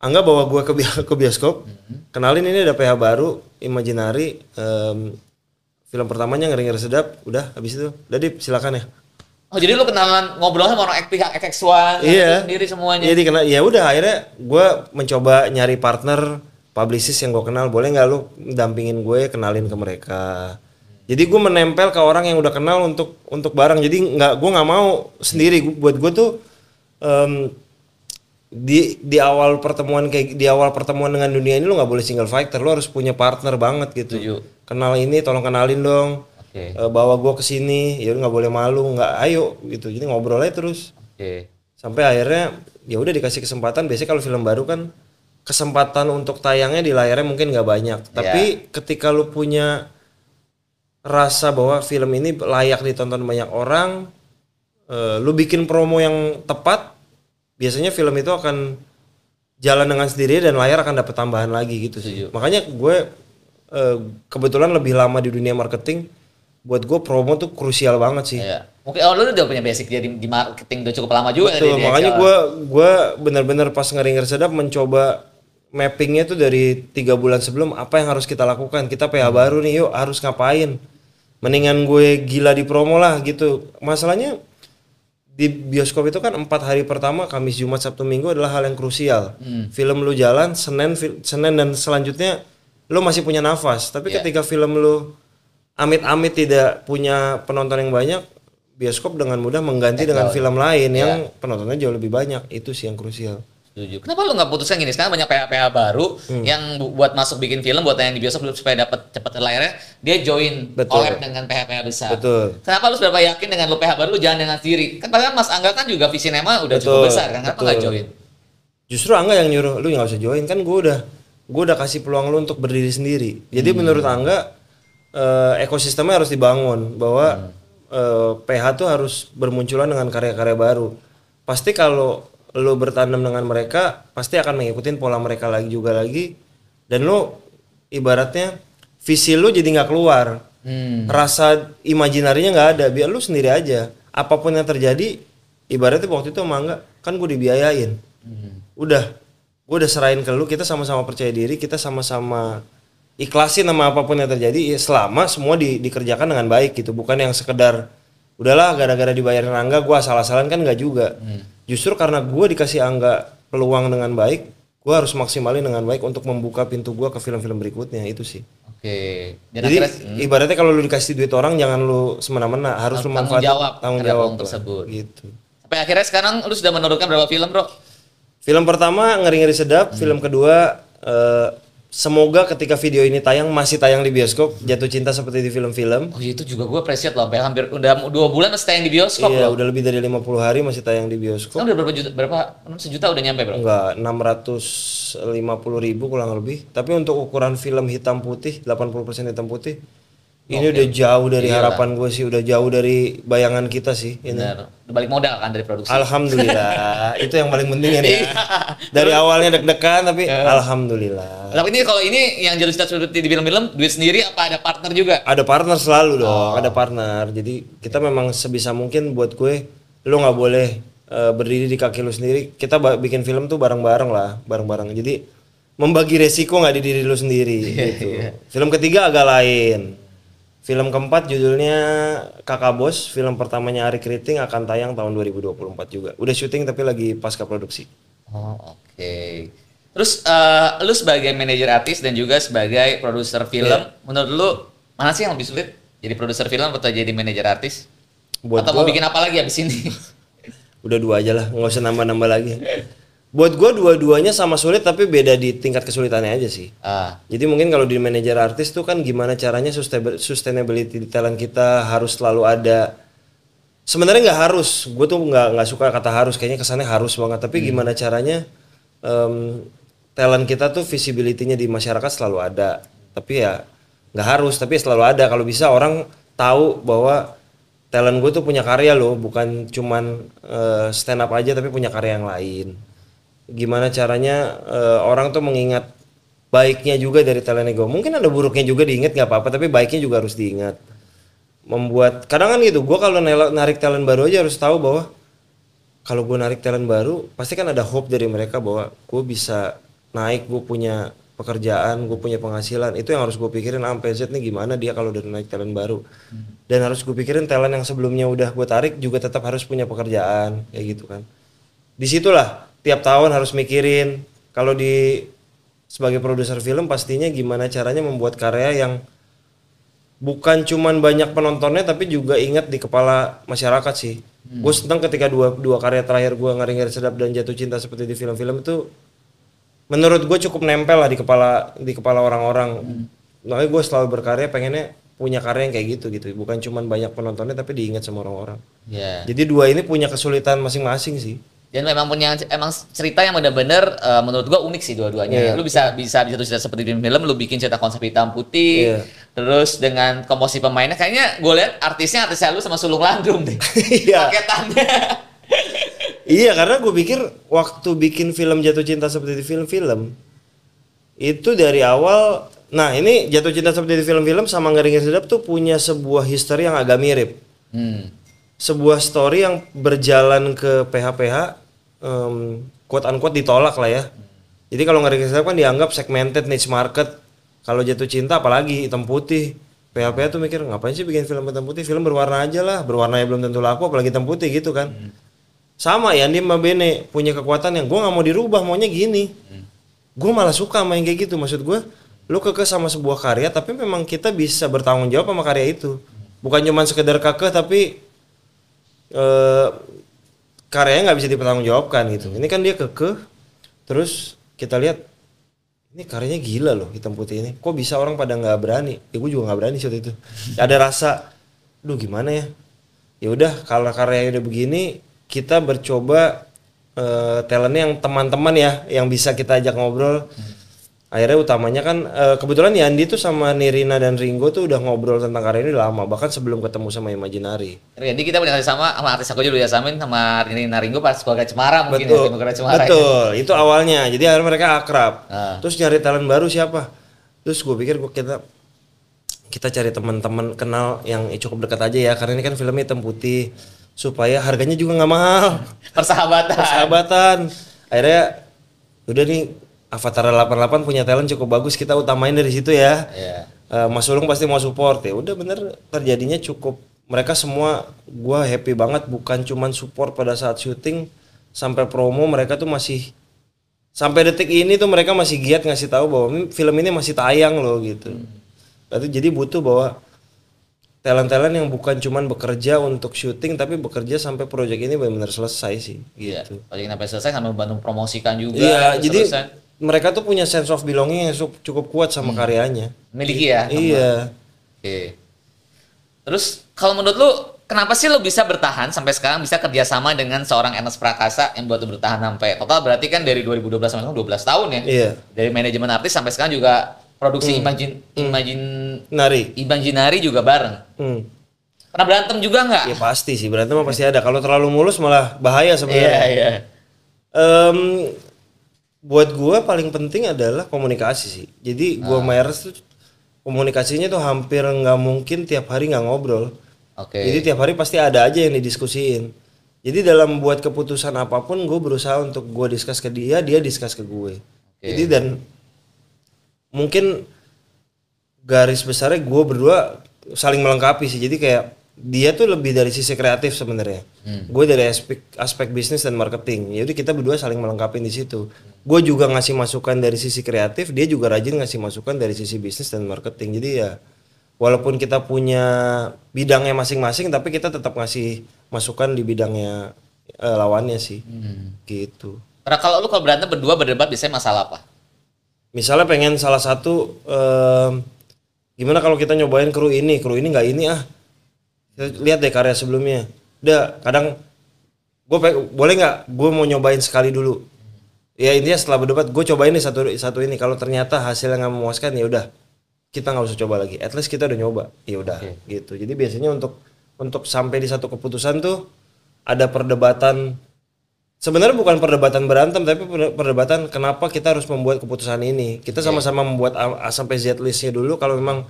angga bawa gue ke, bi- ke bioskop. Kenalin ini ada PH baru Imaginary em, film pertamanya ngeri ngeri sedap udah habis itu udah Dip, silakan ya Oh jadi lu kenalan ngobrol sama orang pihak XX1 Iya. sendiri semuanya. Jadi kena ya udah akhirnya gue mencoba nyari partner publicist yang gue kenal boleh nggak lu dampingin gue kenalin ke mereka. Jadi gue menempel ke orang yang udah kenal untuk untuk bareng. Jadi nggak gue nggak mau sendiri. Gua- Buat gue tuh em, di di awal pertemuan kayak di awal pertemuan dengan dunia ini lu nggak boleh single fighter. Lu harus punya partner banget gitu. Setuju. Kenal ini tolong kenalin dong. Oke. Eh, bawa gue ke sini. Ya nggak boleh malu. Nggak ayo gitu. Jadi ngobrol aja terus. Oke. sampai akhirnya ya udah dikasih kesempatan. Biasanya kalau film baru kan kesempatan untuk tayangnya di layarnya mungkin nggak banyak. Tapi ketika lu punya rasa bahwa film ini layak ditonton banyak orang eh, lu bikin promo yang tepat biasanya film itu akan jalan dengan sendiri dan layar akan dapat tambahan lagi gitu sih. Makanya gue eh, kebetulan lebih lama di dunia marketing buat gue promo tuh krusial banget sih. Iya. Mungkin oh, lu udah punya basic jadi di marketing udah cukup lama juga Betul, makanya gue gua benar-benar pas ngeri sedap mencoba mappingnya tuh dari tiga bulan sebelum apa yang harus kita lakukan. Kita PH baru nih yuk harus ngapain? Mendingan gue gila di promo lah gitu. Masalahnya di bioskop itu kan empat hari pertama Kamis Jumat Sabtu Minggu adalah hal yang krusial. Film lu jalan Senin Senin dan selanjutnya lu masih punya nafas tapi Iya. ketika film lu amit-amit tidak punya penonton yang banyak bioskop dengan mudah mengganti dengan film lain yang penontonnya jauh lebih banyak itu sih yang krusial Setuju. Kenapa lu nggak putuskan gini? Sekarang banyak PH-PH baru Hmm. yang bu- buat masuk bikin film, buat tayang di bioskop supaya dapat cepat layarnya, dia join Betul. collab dengan PH-PH besar. Betul. Kenapa lu seberapa yakin dengan lu PH baru lu jalan dengan sendiri? Kan padahal Mas Angga kan juga Visinema udah cukup Betul, besar kan, kenapa nggak join? justru Angga yang nyuruh lu nggak usah join kan gue udah gue udah kasih peluang lu untuk berdiri sendiri. Jadi menurut Angga eh, ekosistemnya harus dibangun bahwa eh, PH tuh harus bermunculan dengan karya-karya baru. Pasti kalau lu bertandem dengan mereka pasti akan mengikuti pola mereka lagi juga lagi. Dan lu ibaratnya visi lu jadi nggak keluar. Hmm. rasa imajinarinya nggak ada biar lu sendiri aja. Apa pun yang terjadi ibaratnya waktu itu sama Angga kan gue dibiayain. Udah gue udah serahin ke lu kita sama-sama percaya diri kita sama-sama ikhlasin sama apa pun yang terjadi ya selama semua di- dikerjakan dengan baik gitu. Bukan yang sekedar udahlah gara-gara dibayarin Angga gue asal-asalan kan nggak juga. Justru karena gue dikasih Angga peluang dengan baik gue harus maksimalin dengan baik untuk membuka pintu gue ke film-film berikutnya itu sih. Oke. Dan jadi akhirnya hmm, ibaratnya kalau lu dikasih duit orang jangan lu semena-mena harus lu Tanggung manfaatin jawab tanggung jawab tersebut. gitu. Sampai akhirnya sekarang lu sudah menurunkan berapa film, Bro? Film pertama ngeri-ngeri sedap, film kedua eh, semoga ketika video ini tayang masih tayang di bioskop, jatuh cinta seperti di film-film. Oh itu juga gue appreciate loh, hampir udah dua bulan masih tayang di bioskop Iya, loh. udah lebih dari 50 hari masih tayang di bioskop. Sekarang udah berapa juta, berapa, sejuta udah nyampe bro? Enggak, 650 ribu kurang lebih. Tapi untuk ukuran film hitam putih, 80% hitam putih, ini udah jauh dari harapan gue sih, udah jauh dari bayangan kita sih. Ini. Balik modal kan dari produksi. Alhamdulillah, itu yang paling penting ya. Iya. Dari awalnya deg-degan tapi alhamdulillah. Tapi ini kalau ini yang jatuh cinta seperti di film-film, duit sendiri apa ada partner juga? ada partner selalu dong Oh. ada partner jadi kita memang sebisa mungkin buat gue lu nggak boleh eh, berdiri di kaki lu sendiri kita bikin film tuh bareng-bareng lah bareng-bareng jadi membagi resiko nggak di diri lu sendiri Iya, gitu film ketiga agak lain film keempat judulnya kakak bos film pertamanya Ari Kriting akan tayang tahun 2024 juga udah syuting tapi lagi pasca produksi Oh oke. Terus eh, lu sebagai manajer artis dan juga sebagai produser film, Iya. menurut lu mana sih yang lebih sulit? Jadi produser film atau jadi manajer artis? Buat atau mau gua- bikin apa lagi abis ini? udah dua aja lah nggak usah nambah-nambah lagi buat gue dua-duanya sama sulit tapi beda di tingkat kesulitannya aja sih ah, Jadi mungkin kalau di manajer artis tuh kan gimana caranya sustain- sustainability di talent kita harus selalu ada. Sebenarnya nggak harus, gue tuh nggak nggak suka kata harus, kayaknya kesannya harus banget. Tapi gimana caranya em, talent kita tuh visibility-nya di masyarakat selalu ada. Tapi ya nggak harus, tapi selalu ada. Kalau bisa orang tahu bahwa talent gue tuh punya karya loh, bukan cuman eh, stand up aja tapi punya karya yang lain gimana caranya eh, orang tuh mengingat baiknya juga dari talent ego. Mungkin ada buruknya juga diingat nggak apa-apa, tapi baiknya juga harus diingat. membuat kadang kan gitu gue kalau narik talent baru aja harus tahu bahwa kalau gue narik talent baru pasti kan ada hope dari mereka bahwa gue bisa naik gue punya pekerjaan gue punya penghasilan itu yang harus gue pikirin ah, sampai Z nih gimana dia kalau udah naik talent baru dan harus gue pikirin talent yang sebelumnya udah gue tarik juga tetap harus punya pekerjaan kayak gitu kan di situlah tiap tahun harus mikirin kalau di sebagai produser film pastinya gimana caranya membuat karya yang bukan cuman banyak penontonnya tapi juga ingat di kepala masyarakat sih. Gue senang ketika dua dua karya terakhir gue ngari ngari sedap dan jatuh cinta seperti di film-film itu menurut gue cukup nempel lah di kepala di kepala orang-orang. Makanya gue selalu berkarya pengennya punya karya yang kayak gitu gitu, bukan cuman banyak penontonnya tapi diingat sama orang-orang. Ya. Jadi dua ini punya kesulitan masing-masing sih. Dan memang punya emang cerita yang benar-benar eh, menurut gua unik sih dua-duanya. Iya. Lu bisa bisa di satu cerita seperti di film, lu bikin cerita konsep hitam putih, Iya. terus dengan komposisi pemainnya kayaknya gue lihat artisnya artisnya lu sama sulung landrum deh. Iya. Paketannya. Iya karena gue pikir waktu bikin film jatuh cinta seperti di film-film itu dari awal nah ini jatuh cinta seperti di film-film sama ngering sedap tuh punya sebuah history yang agak mirip hmm. sebuah story yang berjalan ke PH-PH um, quote unquote ditolak lah ya. Jadi kalau ngering sedap kan dianggap segmented niche market. Kalau jatuh cinta apalagi hitam putih. PH-PH tuh mikir ngapain sih bikin film hitam putih? Film berwarna aja lah. Berwarnanya belum tentu laku apalagi hitam putih gitu kan. Sama ya Andi sama Bene punya kekuatan yang gue nggak mau dirubah maunya gini. Gue malah suka main kayak gitu. Maksud gue lu kekeh sama sebuah karya tapi memang kita bisa bertanggung jawab sama karya itu. Bukan cuma sekedar kekeh tapi eh karyanya nggak bisa dipertanggungjawabkan gitu. Ini kan dia kekeh. Terus kita lihat ini karyanya gila loh hitam putih ini. Kok bisa orang pada nggak berani? Ya juga nggak berani saat itu. Ada rasa duh gimana ya? Ya udah kalau karyanya udah begini kita bercoba eh talentnya yang teman-teman ya yang bisa kita ajak ngobrol akhirnya utamanya kan eh, kebetulan Yandi tuh sama Nirina dan Ringo tuh udah ngobrol tentang karya ini lama bahkan sebelum ketemu sama Imaginary Jadi kita punya sama sama artis aku juga dulu ya Samin sama Rini Naringgo pas keluarga Cemara mungkin betul ya, keluarga Cemara. ya. betul itu awalnya jadi akhirnya mereka akrab Ah. terus nyari talent baru siapa terus gue pikir gue kita kita cari teman-teman kenal yang cukup dekat aja ya karena ini kan filmnya hitam putih supaya harganya juga nggak mahal Persahabatan. persahabatan akhirnya udah nih Avatar 88 punya talent cukup bagus kita utamain dari situ ya Iya. Eh, Mas Ulung pasti mau support ya udah bener terjadinya cukup mereka semua gua happy banget bukan cuman support pada saat syuting sampai promo mereka tuh masih sampai detik ini tuh mereka masih giat ngasih tahu bahwa "Hmm, film ini masih tayang loh gitu. Berarti jadi butuh bahwa talent-talent yang bukan cuman bekerja untuk syuting tapi bekerja sampai proyek ini benar-benar selesai sih Iya. gitu. Proyek sampai selesai sampai membantu promosikan juga. Iya, jadi. Mereka tuh punya sense of belonging yang cukup kuat sama karyanya. miliki ya. Iya. Oke. Terus kalau menurut lu kenapa sih lu bisa bertahan sampai sekarang bisa kerjasama dengan seorang Ernest Prakasa yang buat lu bertahan sampai total berarti kan dari 2012 sampai sekarang 12 tahun ya. Iya. Dari manajemen artis sampai sekarang juga produksi Imagine Imagine Nari. Imaginary juga bareng. Hmm. Pernah berantem juga nggak? Ya pasti sih berantem pasti ada. Kalau terlalu mulus malah bahaya Iya, sebenarnya. iya. Em, buat gua paling penting adalah komunikasi sih. Jadi gua sama Eres tuh komunikasinya tuh hampir nggak mungkin tiap hari nggak ngobrol. Oke. Jadi tiap hari pasti ada aja yang didiskusiin. Jadi dalam buat keputusan apa pun gue berusaha untuk gue diskus ke dia, dia diskus ke gue. Jadi dan mungkin garis besarnya gue berdua saling melengkapi sih. Jadi kayak dia tuh lebih dari sisi kreatif sebenarnya. Gue dari aspek aspek bisnis dan marketing. Jadi kita berdua saling melengkapi di situ. Gue juga ngasih masukan dari sisi kreatif, dia juga rajin ngasih masukan dari sisi bisnis dan marketing. Jadi ya walaupun kita punya bidangnya masing-masing tapi kita tetap ngasih masukan di bidangnya eh, lawannya sih. Gitu. Karena kalau lu kalau berantem berdua berdebat biasanya masalah apa? Misalnya pengen salah satu em, gimana kalau kita nyobain kru ini, kru ini nggak ini ah. Lihat deh karya sebelumnya. Udah kadang gue boleh nggak gue mau nyobain sekali dulu. Ya intinya setelah berdebat gue cobain nih satu satu ini kalau ternyata hasilnya nggak memuaskan ya udah kita nggak usah coba lagi. At least kita udah nyoba. Ya udah gitu. Jadi biasanya untuk untuk sampai di satu keputusan tuh ada perdebatan Sebenarnya bukan perdebatan berantem tapi per- perdebatan kenapa kita harus membuat keputusan ini. Kita sama-sama membuat A, A sampai Z listnya dulu kalau memang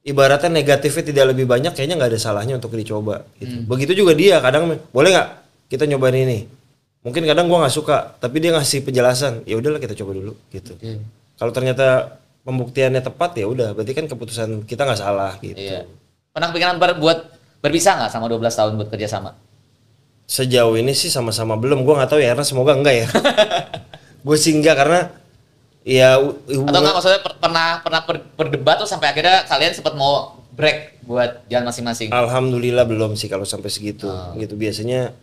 ibaratnya negatifnya tidak lebih banyak kayaknya nggak ada salahnya untuk dicoba gitu. Begitu juga dia kadang boleh nggak kita nyobain ini. Mungkin kadang gua nggak suka, tapi dia ngasih penjelasan. Ya udahlah kita coba dulu gitu. Kalau ternyata pembuktiannya tepat ya udah, berarti kan keputusan kita nggak salah gitu. Iya. Pernah kepikiran ber- buat berpisah nggak sama 12 tahun buat kerja sama? Sejauh ini sih sama-sama belum. Gua nggak tahu ya, karena semoga enggak ya. gue sih enggak karena ya hu- Atau hubungan- nggak maksudnya per- pernah pernah ber- berdebat tuh sampai akhirnya kalian sempat mau break buat jalan masing-masing? Alhamdulillah belum sih kalau sampai segitu. Gitu biasanya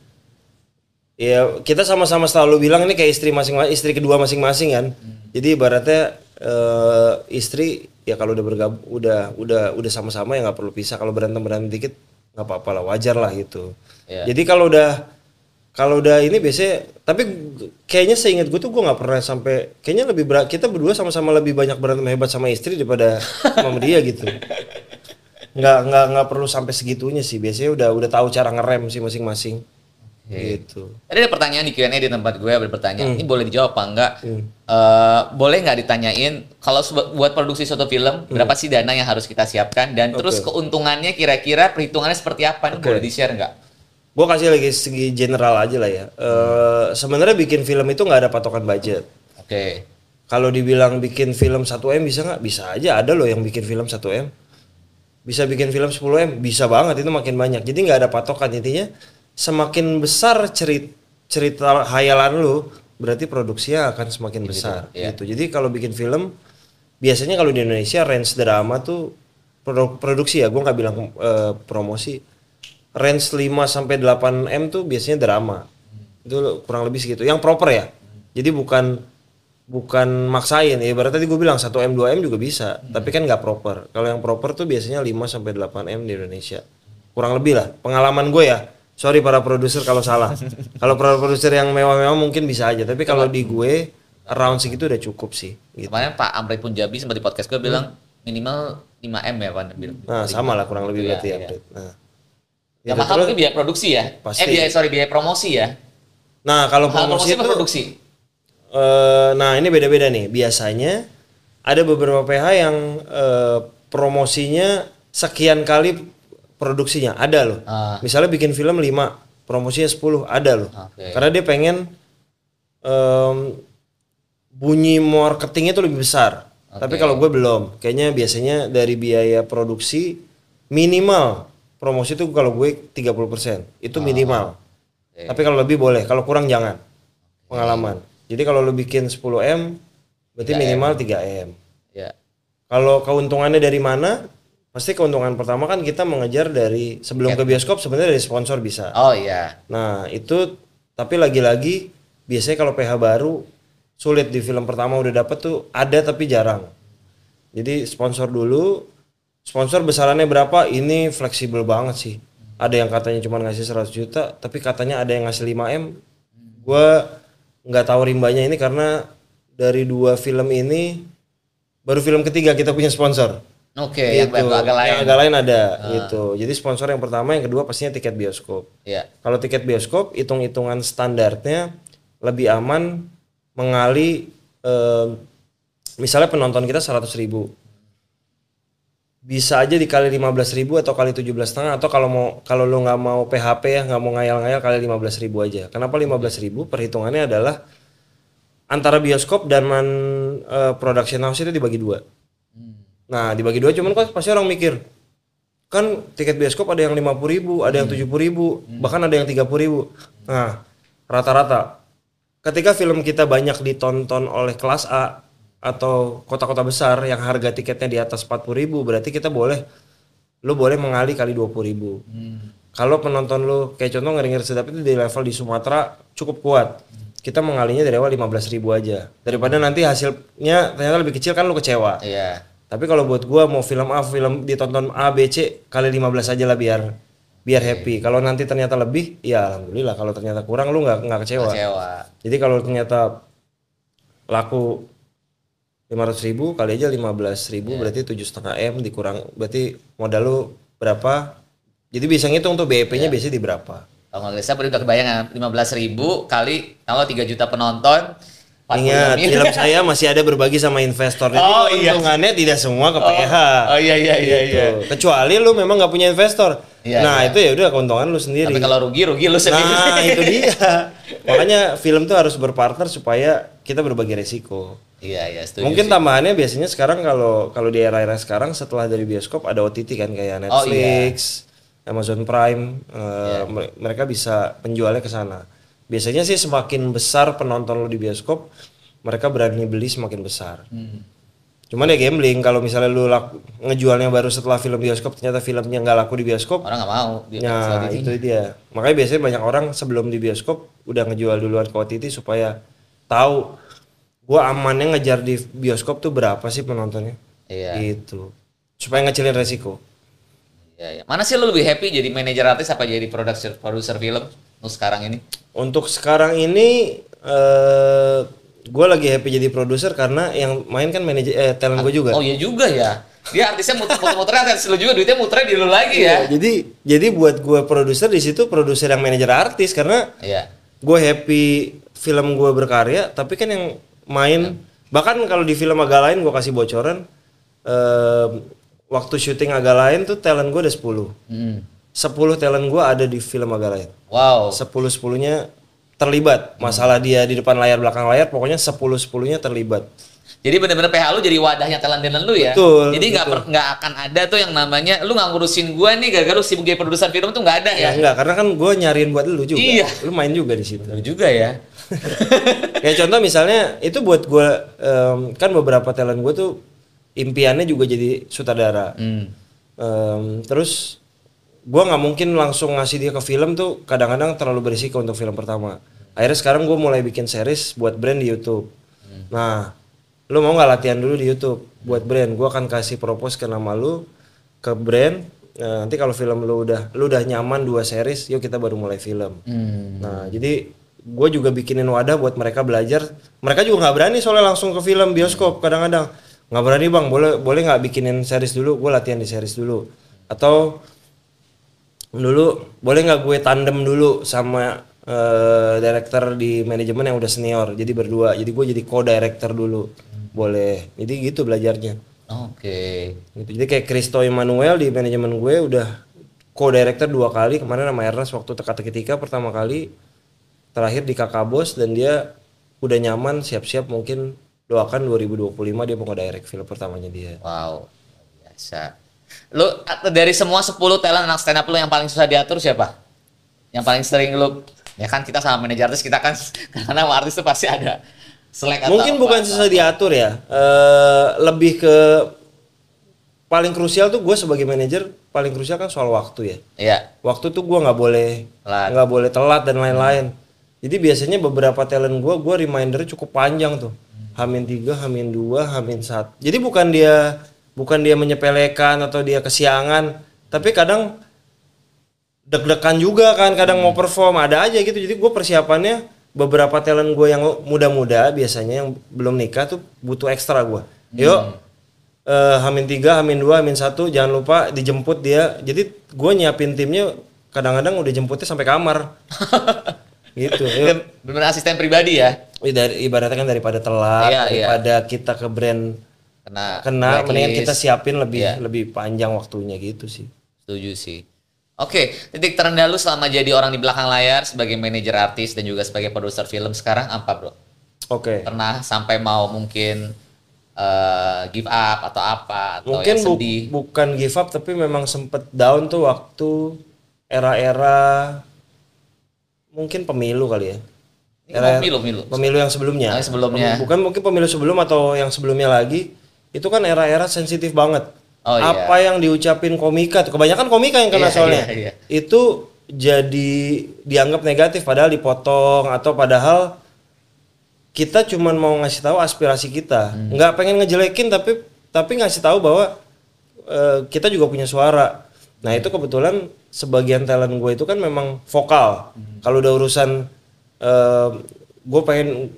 ya kita sama-sama selalu bilang ini kayak istri masing-masing, istri kedua masing-masing kan. Jadi ibaratnya eh, istri ya kalau udah bergabung udah udah udah sama-sama ya nggak perlu pisah. Kalau berantem berantem dikit nggak apa-apa lah wajar lah gitu. Iya. Jadi kalau udah kalau udah ini biasanya tapi kayaknya seingat gue tuh gue nggak pernah sampai kayaknya lebih berat kita berdua sama-sama lebih banyak berantem hebat sama istri daripada sama dia gitu nggak nggak nggak perlu sampai segitunya sih biasanya udah udah tahu cara ngerem sih masing-masing gitu Tadi ada pertanyaan di Q&A di tempat gue ada bertanya, Hmm. ini boleh dijawab apa enggak? Eh, boleh nggak ditanyain kalau buat produksi suatu film berapa sih dana yang harus kita siapkan dan terus Hmm. Oke. keuntungannya kira-kira perhitungannya seperti apa? Ini Oke. boleh di share nggak? Gue kasih lagi segi general aja lah ya. Eh, sebenarnya bikin film itu nggak ada patokan budget. Oke. kalau dibilang bikin film 1 m bisa nggak? Bisa aja. Ada loh yang bikin film 1 m. Bisa bikin film 10 m. Bisa banget. Itu makin banyak. Jadi nggak ada patokan. Intinya semakin besar cerita cerita hayalan lu berarti produksinya akan semakin besar. iya. gitu. Jadi kalau bikin film biasanya kalau di Indonesia range drama tuh produ- produksi ya. Gue nggak bilang eh, promosi range 5 sampai 8 m tuh biasanya drama. Itu kurang lebih segitu. Yang proper ya. Jadi bukan bukan maksain. Ya berarti tadi gue bilang 1 m 2 m juga bisa. Tapi kan nggak proper. Kalau yang proper tuh biasanya 5 sampai 8 m di Indonesia. Kurang lebih lah. Pengalaman gue ya. Sorry para produser kalau salah. Kalau para produser yang mewah-mewah mungkin bisa aja. Tapi kalau di gue around segitu udah cukup sih gitu. Kemarin Pak Amrit Punjabi sempat di podcast gue bilang minimal 5 m ya Pak. Bilang. nah sama lah kurang lebih Iya, berarti ya iya. Nah Yang Gitu, mahal mungkin biaya produksi ya? Pasti. Eh biaya sorry biaya promosi ya? nah kalau Mahal promosi promosi itu produksi? Eh, nah ini beda-beda nih. Biasanya ada beberapa PH yang eh, promosinya sekian kali produksinya ada loh. Ah. Misalnya bikin film 5, promosinya 10 ada loh. Oke. Karena dia pengen em, bunyi marketingnya itu lebih besar. Tapi kalau gue belum. Kayaknya biasanya dari biaya produksi minimal promosi itu kalau gue 30%. Itu minimal. Tapi kalau lebih boleh, kalau kurang jangan. Pengalaman. Jadi kalau lu bikin 10 M berarti minimal 3 M. Ya. Kalau keuntungannya dari mana? Pasti keuntungan pertama kan kita mengejar dari sebelum ke bioskop sebenarnya dari sponsor bisa. Oh iya. Nah, itu tapi lagi-lagi biasanya kalau PH baru sulit di film pertama udah dapet tuh ada tapi jarang. Jadi sponsor dulu, sponsor besarannya berapa? Ini fleksibel banget sih. Ada yang katanya cuma ngasih 100 juta, tapi katanya ada yang ngasih 5 M. Gua nggak tahu rimbanya ini karena dari dua film ini baru film ketiga kita punya sponsor. Oke, yang Gitu. agak lain. Yang agak lain ada gitu. Jadi sponsor yang pertama, yang kedua pastinya tiket bioskop. Iya. Kalau tiket bioskop, hitung-hitungan standarnya lebih aman mengali eh, misalnya penonton kita 100 ribu. Bisa aja dikali 15 ribu atau kali 17 setengah atau kalau mau kalau lu nggak mau PHP ya nggak mau ngayal-ngayal kali 15 ribu aja. Kenapa 15 ribu? Perhitungannya adalah antara bioskop dan man, eh, production house itu dibagi dua. Nah dibagi dua cuman kan pasti orang mikir kan tiket bioskop ada yang 50 ribu, ada yang 70 ribu, bahkan ada yang 30 ribu. Nah rata-rata ketika film kita banyak ditonton oleh kelas A atau kota-kota besar yang harga tiketnya di atas 40 ribu berarti kita boleh lu boleh mengali kali 20 ribu. Kalau penonton lu kayak contoh ngeri-ngeri sedap itu di level di Sumatera cukup kuat. Kita mengalinya dari awal 15 ribu aja. Daripada nanti hasilnya ternyata lebih kecil kan lu kecewa. Iya. Tapi kalau buat gua mau film A, film ditonton A, B, C kali 15 aja lah biar biar happy. Kalau nanti ternyata lebih, ya alhamdulillah. Kalau ternyata kurang lu nggak nggak kecewa. Kecewa. Jadi kalau ternyata laku 500 ribu kali aja 15 ribu berarti tujuh setengah m dikurang berarti modal lu berapa? Jadi bisa ngitung tuh BEP-nya biasanya di berapa? Kalau nggak saya udah kebayang 15 ribu kali kalau 3 juta penonton Ingat, film saya masih ada berbagi sama investor. Jadi Oh, iya. keuntungannya tidak semua ke PH. Oh iya iya iya Gitu. iya. Kecuali lu memang nggak punya investor. Iya, nah, iya. itu ya udah keuntungan lu sendiri. Tapi kalau rugi rugi lu sendiri. Nah, itu dia. Makanya film tuh harus berpartner supaya kita berbagi resiko. Iya iya setuju. Mungkin sih. tambahannya biasanya sekarang kalau kalau di era-era sekarang setelah dari bioskop ada OTT kan kayak Oh, iya. Netflix, Amazon Prime, mere- mereka bisa penjualnya ke sana. Biasanya sih semakin besar penonton lu di bioskop, mereka berani beli semakin besar. Hmm. Cuman ya gambling kalau misalnya lu laku- ngejualnya baru setelah film bioskop ternyata filmnya nggak laku di bioskop, orang nggak mau. Dia Ya itu dia. Makanya biasanya banyak orang sebelum di bioskop udah ngejual duluan ke OTT supaya tahu gua amannya ngejar di bioskop tuh berapa sih penontonnya. Iya. Gitu. Supaya ngecilin resiko. Iya, iya. Mana sih lu lebih happy jadi manajer artis apa jadi produser produser film lu sekarang ini? Untuk sekarang ini eh gua lagi happy jadi produser karena yang main kan manajer eh talent gue juga. Oh iya juga ya. Dia artisnya muter-muter artis lu juga duitnya muternya di lu lagi ya. Iya, Jadi jadi buat gua produser di situ produser yang manajer artis karena Iya. gue happy film gue berkarya tapi kan yang main bahkan kalau di film agak lain gue kasih bocoran em, waktu syuting agak lain tuh talent gue ada 10 Hmm. 10 talent gue ada di film agak lain Wow. 10 10 nya terlibat masalah dia di depan layar belakang layar pokoknya 10 10 nya terlibat Jadi bener-bener PH lu jadi wadahnya talent talent lu ya. Betul, Jadi nggak nggak akan ada tuh yang namanya lu nggak ngurusin gua nih gara-gara lu sibuk jadi produser film tuh nggak ada ya. ya enggak karena kan gue nyariin buat lu juga Iya. lu main juga di situ Lu juga ya. Kayak contoh misalnya itu buat gue kan beberapa talent gue tuh impiannya juga jadi sutradara. Hmm. Em, terus gue nggak mungkin langsung ngasih dia ke film tuh kadang-kadang terlalu berisiko untuk film pertama. Akhirnya sekarang gue mulai bikin series buat brand di YouTube. Nah, lu mau nggak latihan dulu di YouTube buat brand? Gue akan kasih propose ke nama lu ke brand. Nah, nanti kalau film lu udah lu udah nyaman dua series, yuk kita baru mulai film. Hmm. Nah, jadi gue juga bikinin wadah buat mereka belajar. Mereka juga nggak berani soalnya langsung ke film bioskop kadang-kadang nggak berani bang. Boleh boleh nggak bikinin series dulu? Gue latihan di series dulu. Atau dulu boleh nggak gue tandem dulu sama eh, director di manajemen yang udah senior. Jadi berdua. Jadi gue jadi co-director dulu. Boleh. Jadi gitu belajarnya. Oke. Gitu. Jadi kayak Kristo Emmanuel di manajemen gue udah co-director dua kali kemarin sama Ernest waktu teka-teki tika pertama kali terakhir di kakak bos dan dia udah nyaman siap-siap mungkin doakan 2025 dia mau nge-direct film pertamanya dia. Wow. Biasa. Lu dari semua 10 talent anak stand up lu yang paling susah diatur siapa? Yang paling sering lu ya kan kita sama manajer artis kita kan karena artis tuh pasti ada selek atau Mungkin apa. bukan susah diatur ya, eh, lebih ke paling krusial tuh gue sebagai manajer paling krusial kan soal waktu ya. Iya. waktu tuh gue nggak boleh nggak boleh telat dan lain-lain jadi biasanya beberapa talent gue gue remindernya cukup panjang tuh hamin tiga hamin dua hamin satu jadi bukan dia bukan dia menyepelekan atau dia kesiangan tapi kadang deg-degan juga kan kadang mau perform ada aja gitu jadi gue persiapannya beberapa talent gue yang muda-muda biasanya yang belum nikah tuh butuh ekstra gue yuk eh, Hamin tiga, Hamin dua, Hamin satu, jangan lupa dijemput dia. Jadi gue nyiapin timnya kadang-kadang udah jemputnya sampai kamar. gitu. Yuk. Bener asisten pribadi ya. Dari, ibaratnya kan daripada telat, Iya, iya. daripada kita ke brand Kena kena, mendingan kita blacklist. siapin lebih Iya. lebih panjang waktunya gitu sih. Setuju sih. Oke, titik terendah lu selama jadi orang di belakang layar sebagai manajer artis dan juga sebagai produser film sekarang apa, Bro? Oke. Pernah sampai mau mungkin eh, give up atau apa atau Mungkin bu- sedih? bukan give up tapi memang sempet down tuh waktu era-era mungkin pemilu kali ya. Ini mau pemilu, pemilu. Pemilu yang sebelumnya. Yang sebelumnya. Bukan mungkin pemilu sebelum atau yang sebelumnya lagi. Itu kan era-era sensitif banget. Oh, iya. Apa yang diucapin komika tuh. Kebanyakan komika yang kena Iya, soalnya. iya, iya. Itu jadi dianggap negatif padahal dipotong atau padahal kita cuman mau ngasih tahu aspirasi kita. Hmm. Nggak pengen ngejelekin tapi tapi ngasih tahu bahwa eh, kita juga punya suara. Nah, itu kebetulan sebagian talent gue itu kan memang vokal. Hmm. Kalau udah urusan gue pengen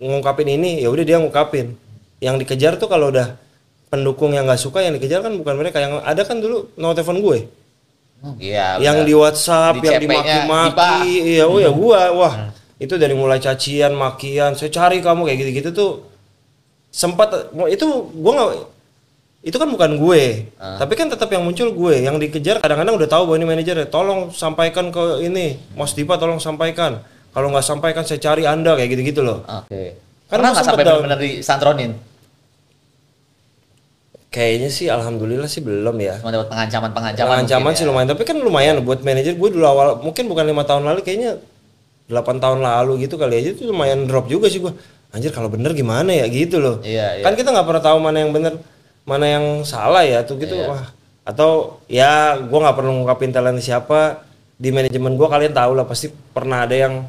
ngungkapin ini, ya udah dia ngungkapin. Yang dikejar tuh kalau udah pendukung yang nggak suka yang dikejar kan bukan mereka. Yang ada kan dulu nomor telepon gue. Oh, iya. yang benar. di WhatsApp Di yang dimaki-maki. iya oh ya gua wah. Itu dari mulai cacian makian saya cari kamu kayak gitu-gitu tuh sempat itu gue nggak itu kan bukan gue. Tapi kan tetap yang muncul gue. Yang dikejar kadang-kadang udah tahu bahwa ini manajer tolong sampaikan ke ini Mas Dipa tolong sampaikan. Kalau nggak sampaikan saya cari anda kayak gitu-gitu loh. Oke. Kan Pernah lu nggak sampai benar-benar disantronin? Kayaknya sih alhamdulillah sih belum ya Cuma dapat pengancaman-pengancaman. ancaman mungkin sih ya. lumayan tapi kan lumayan buat manajer gue dulu awal mungkin bukan lima tahun lalu kayaknya 8 tahun lalu gitu kali aja itu lumayan drop juga sih gue anjir kalau bener gimana ya gitu loh Iya, iya. kan kita nggak pernah tahu mana yang bener mana yang salah ya tuh gitu Iya. wah atau ya gue nggak perlu ngungkapin talent siapa di manajemen gue kalian tahu lah pasti pernah ada yang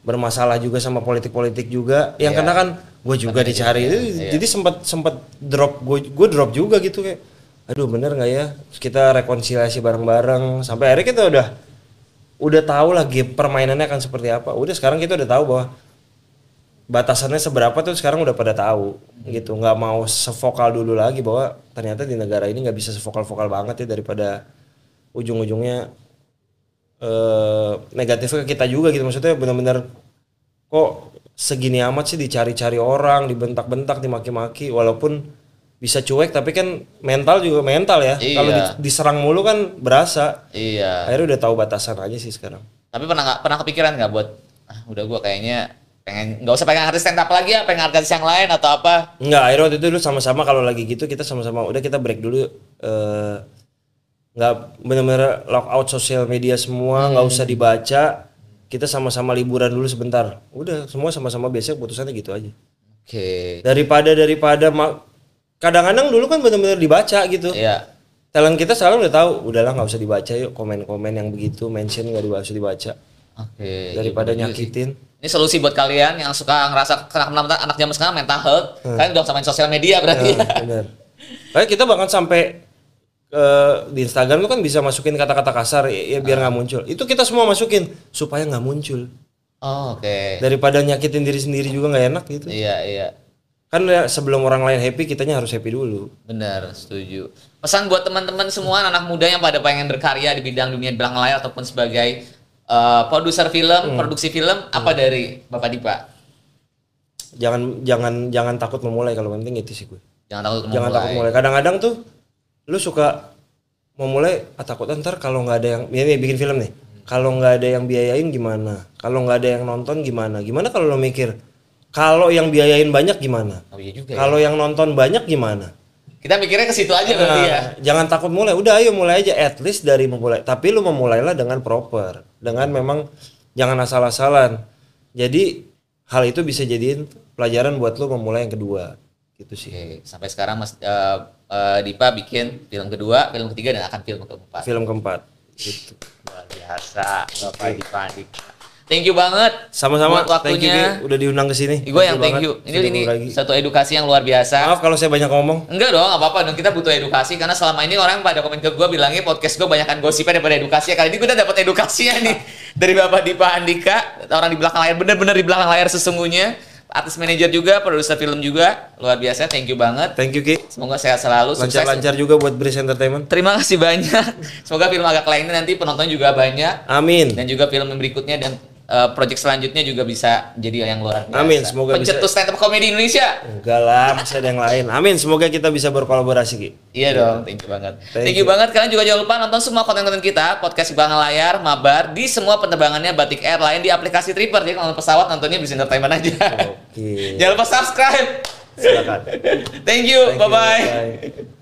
bermasalah juga sama politik-politik juga yang Iya. karena kan gue juga dicari. itu Iya. jadi sempat sempat drop. Gue gue drop juga gitu kayak aduh bener nggak ya? Terus kita rekonsiliasi bareng-bareng. Sampai akhirnya kita udah udah tahu lah game permainannya akan seperti apa. Udah sekarang kita udah tahu bahwa batasannya seberapa tuh sekarang udah pada tahu gitu. Nggak mau sevokal dulu lagi bahwa ternyata di negara ini nggak bisa sevokal-vokal banget ya daripada ujung-ujungnya eh negatifnya ke kita juga gitu. Maksudnya benar-benar kok segini amat sih dicari-cari orang dibentak-bentak dimaki-maki walaupun bisa cuek tapi kan mental juga mental ya Iya. kalau di- diserang mulu kan berasa Iya. akhirnya udah tahu batasan aja sih sekarang Tapi pernah nggak pernah kepikiran nggak buat ah, udah gua kayaknya pengen nggak usah pengen artis stand up lagi ya, pengen artis yang lain atau apa? Enggak, akhirnya waktu itu dulu sama-sama kalau lagi gitu kita sama-sama udah kita break dulu eh nggak benar-benar lock out sosial media semua, nggak usah dibaca. Kita sama-sama liburan dulu sebentar. Udah, semua sama-sama biasa putusannya gitu aja. Oke. Daripada daripada ma- kadang-kadang dulu kan benar-benar dibaca gitu. Iya. Talent kita sekarang udah tahu, udahlah nggak usah dibaca yuk komen-komen yang begitu, mention nggak usah dibaca. Oke. Daripada iya bener juga sih. nyakitin. Ini solusi buat kalian yang suka ngerasa kena kena anak zaman sekarang mental health. Kalian udah usah main sosial media berarti ya. bener. Kayak kita bahkan sampai di Instagram tuh kan bisa masukin kata-kata kasar ya, ya biar nggak muncul. Itu kita semua masukin supaya nggak muncul. Oh, Oke. Daripada nyakitin diri sendiri juga nggak enak gitu. Iya iya. Kan ya, sebelum orang lain happy kitanya harus happy dulu. Benar, setuju. Pesan buat teman-teman semua anak muda yang pada pengen berkarya di bidang dunia belakang layar ataupun sebagai eh, produser film, produksi film, apa dari Bapak Dipa? Jangan jangan jangan takut memulai kalau penting itu sih gue. Jangan takut Jangan takut mulai. Kadang-kadang tuh lu suka mau mulai ah, takut ntar kalau nggak ada yang ini bikin film nih. Kalau nggak ada yang biayain gimana? Kalau nggak ada yang nonton gimana? Gimana kalau lo mikir kalau yang biayain banyak gimana? Oh iya juga ya. Kalau yang nonton banyak gimana? Kita mikirnya ke situ aja berarti ya. Nah, jangan takut mulai. Udah ayo mulai aja at least dari memulai. Tapi lu memulailah dengan proper. Dengan memang jangan asal-asalan. Jadi hal itu bisa jadiin pelajaran buat lu memulai yang kedua. Gitu sih. Oke, sampai sekarang Mas eh, eh, Dipa bikin film kedua, film ketiga dan akan film keempat. Film keempat. Gitu. Luar biasa, Bapak Dipa Andika. Thank you banget. Sama-sama. buat Thank you waktunya. Udah diundang ke sini. Gue yang thank you. Ini ini satu edukasi yang luar biasa. Maaf kalau saya banyak ngomong. Enggak dong, nggak apa-apa dong. Kita butuh edukasi karena selama ini orang pada komen ke gue bilangnya podcast gue banyakkan gosipnya daripada edukasi. Kali ini gue udah dapat edukasinya nih dari Bapak Dipa Andika, orang di belakang layar, bener-bener di belakang layar sesungguhnya. Artis manajer juga, produser film juga, luar biasa. Thank you banget. Thank you Ki. Semoga sehat selalu. Lancar-lancar juga buat Bris Entertainment. Terima kasih banyak. Semoga film agak lainnya nanti penonton juga banyak Amin. dan juga film berikutnya dan eh, project selanjutnya juga bisa jadi yang luar biasa. Amin, semoga bisa- Pencetus stand up comedy Indonesia. Enggak lah, masih ada yang lain. Amin. Semoga kita bisa berkolaborasi Ki. Iya dong, thank you banget. Thank Thank, you. banget. Kalian juga jangan lupa nonton semua konten-konten kita, podcast di belakang layar, mabar, di semua penerbangannya Batik Airline di aplikasi Tripper. Jadi kalau pesawat nontonnya bisa entertainment aja. Oke. jangan lupa subscribe. Silakan. Thank you, Thank you. bye-bye. Bye.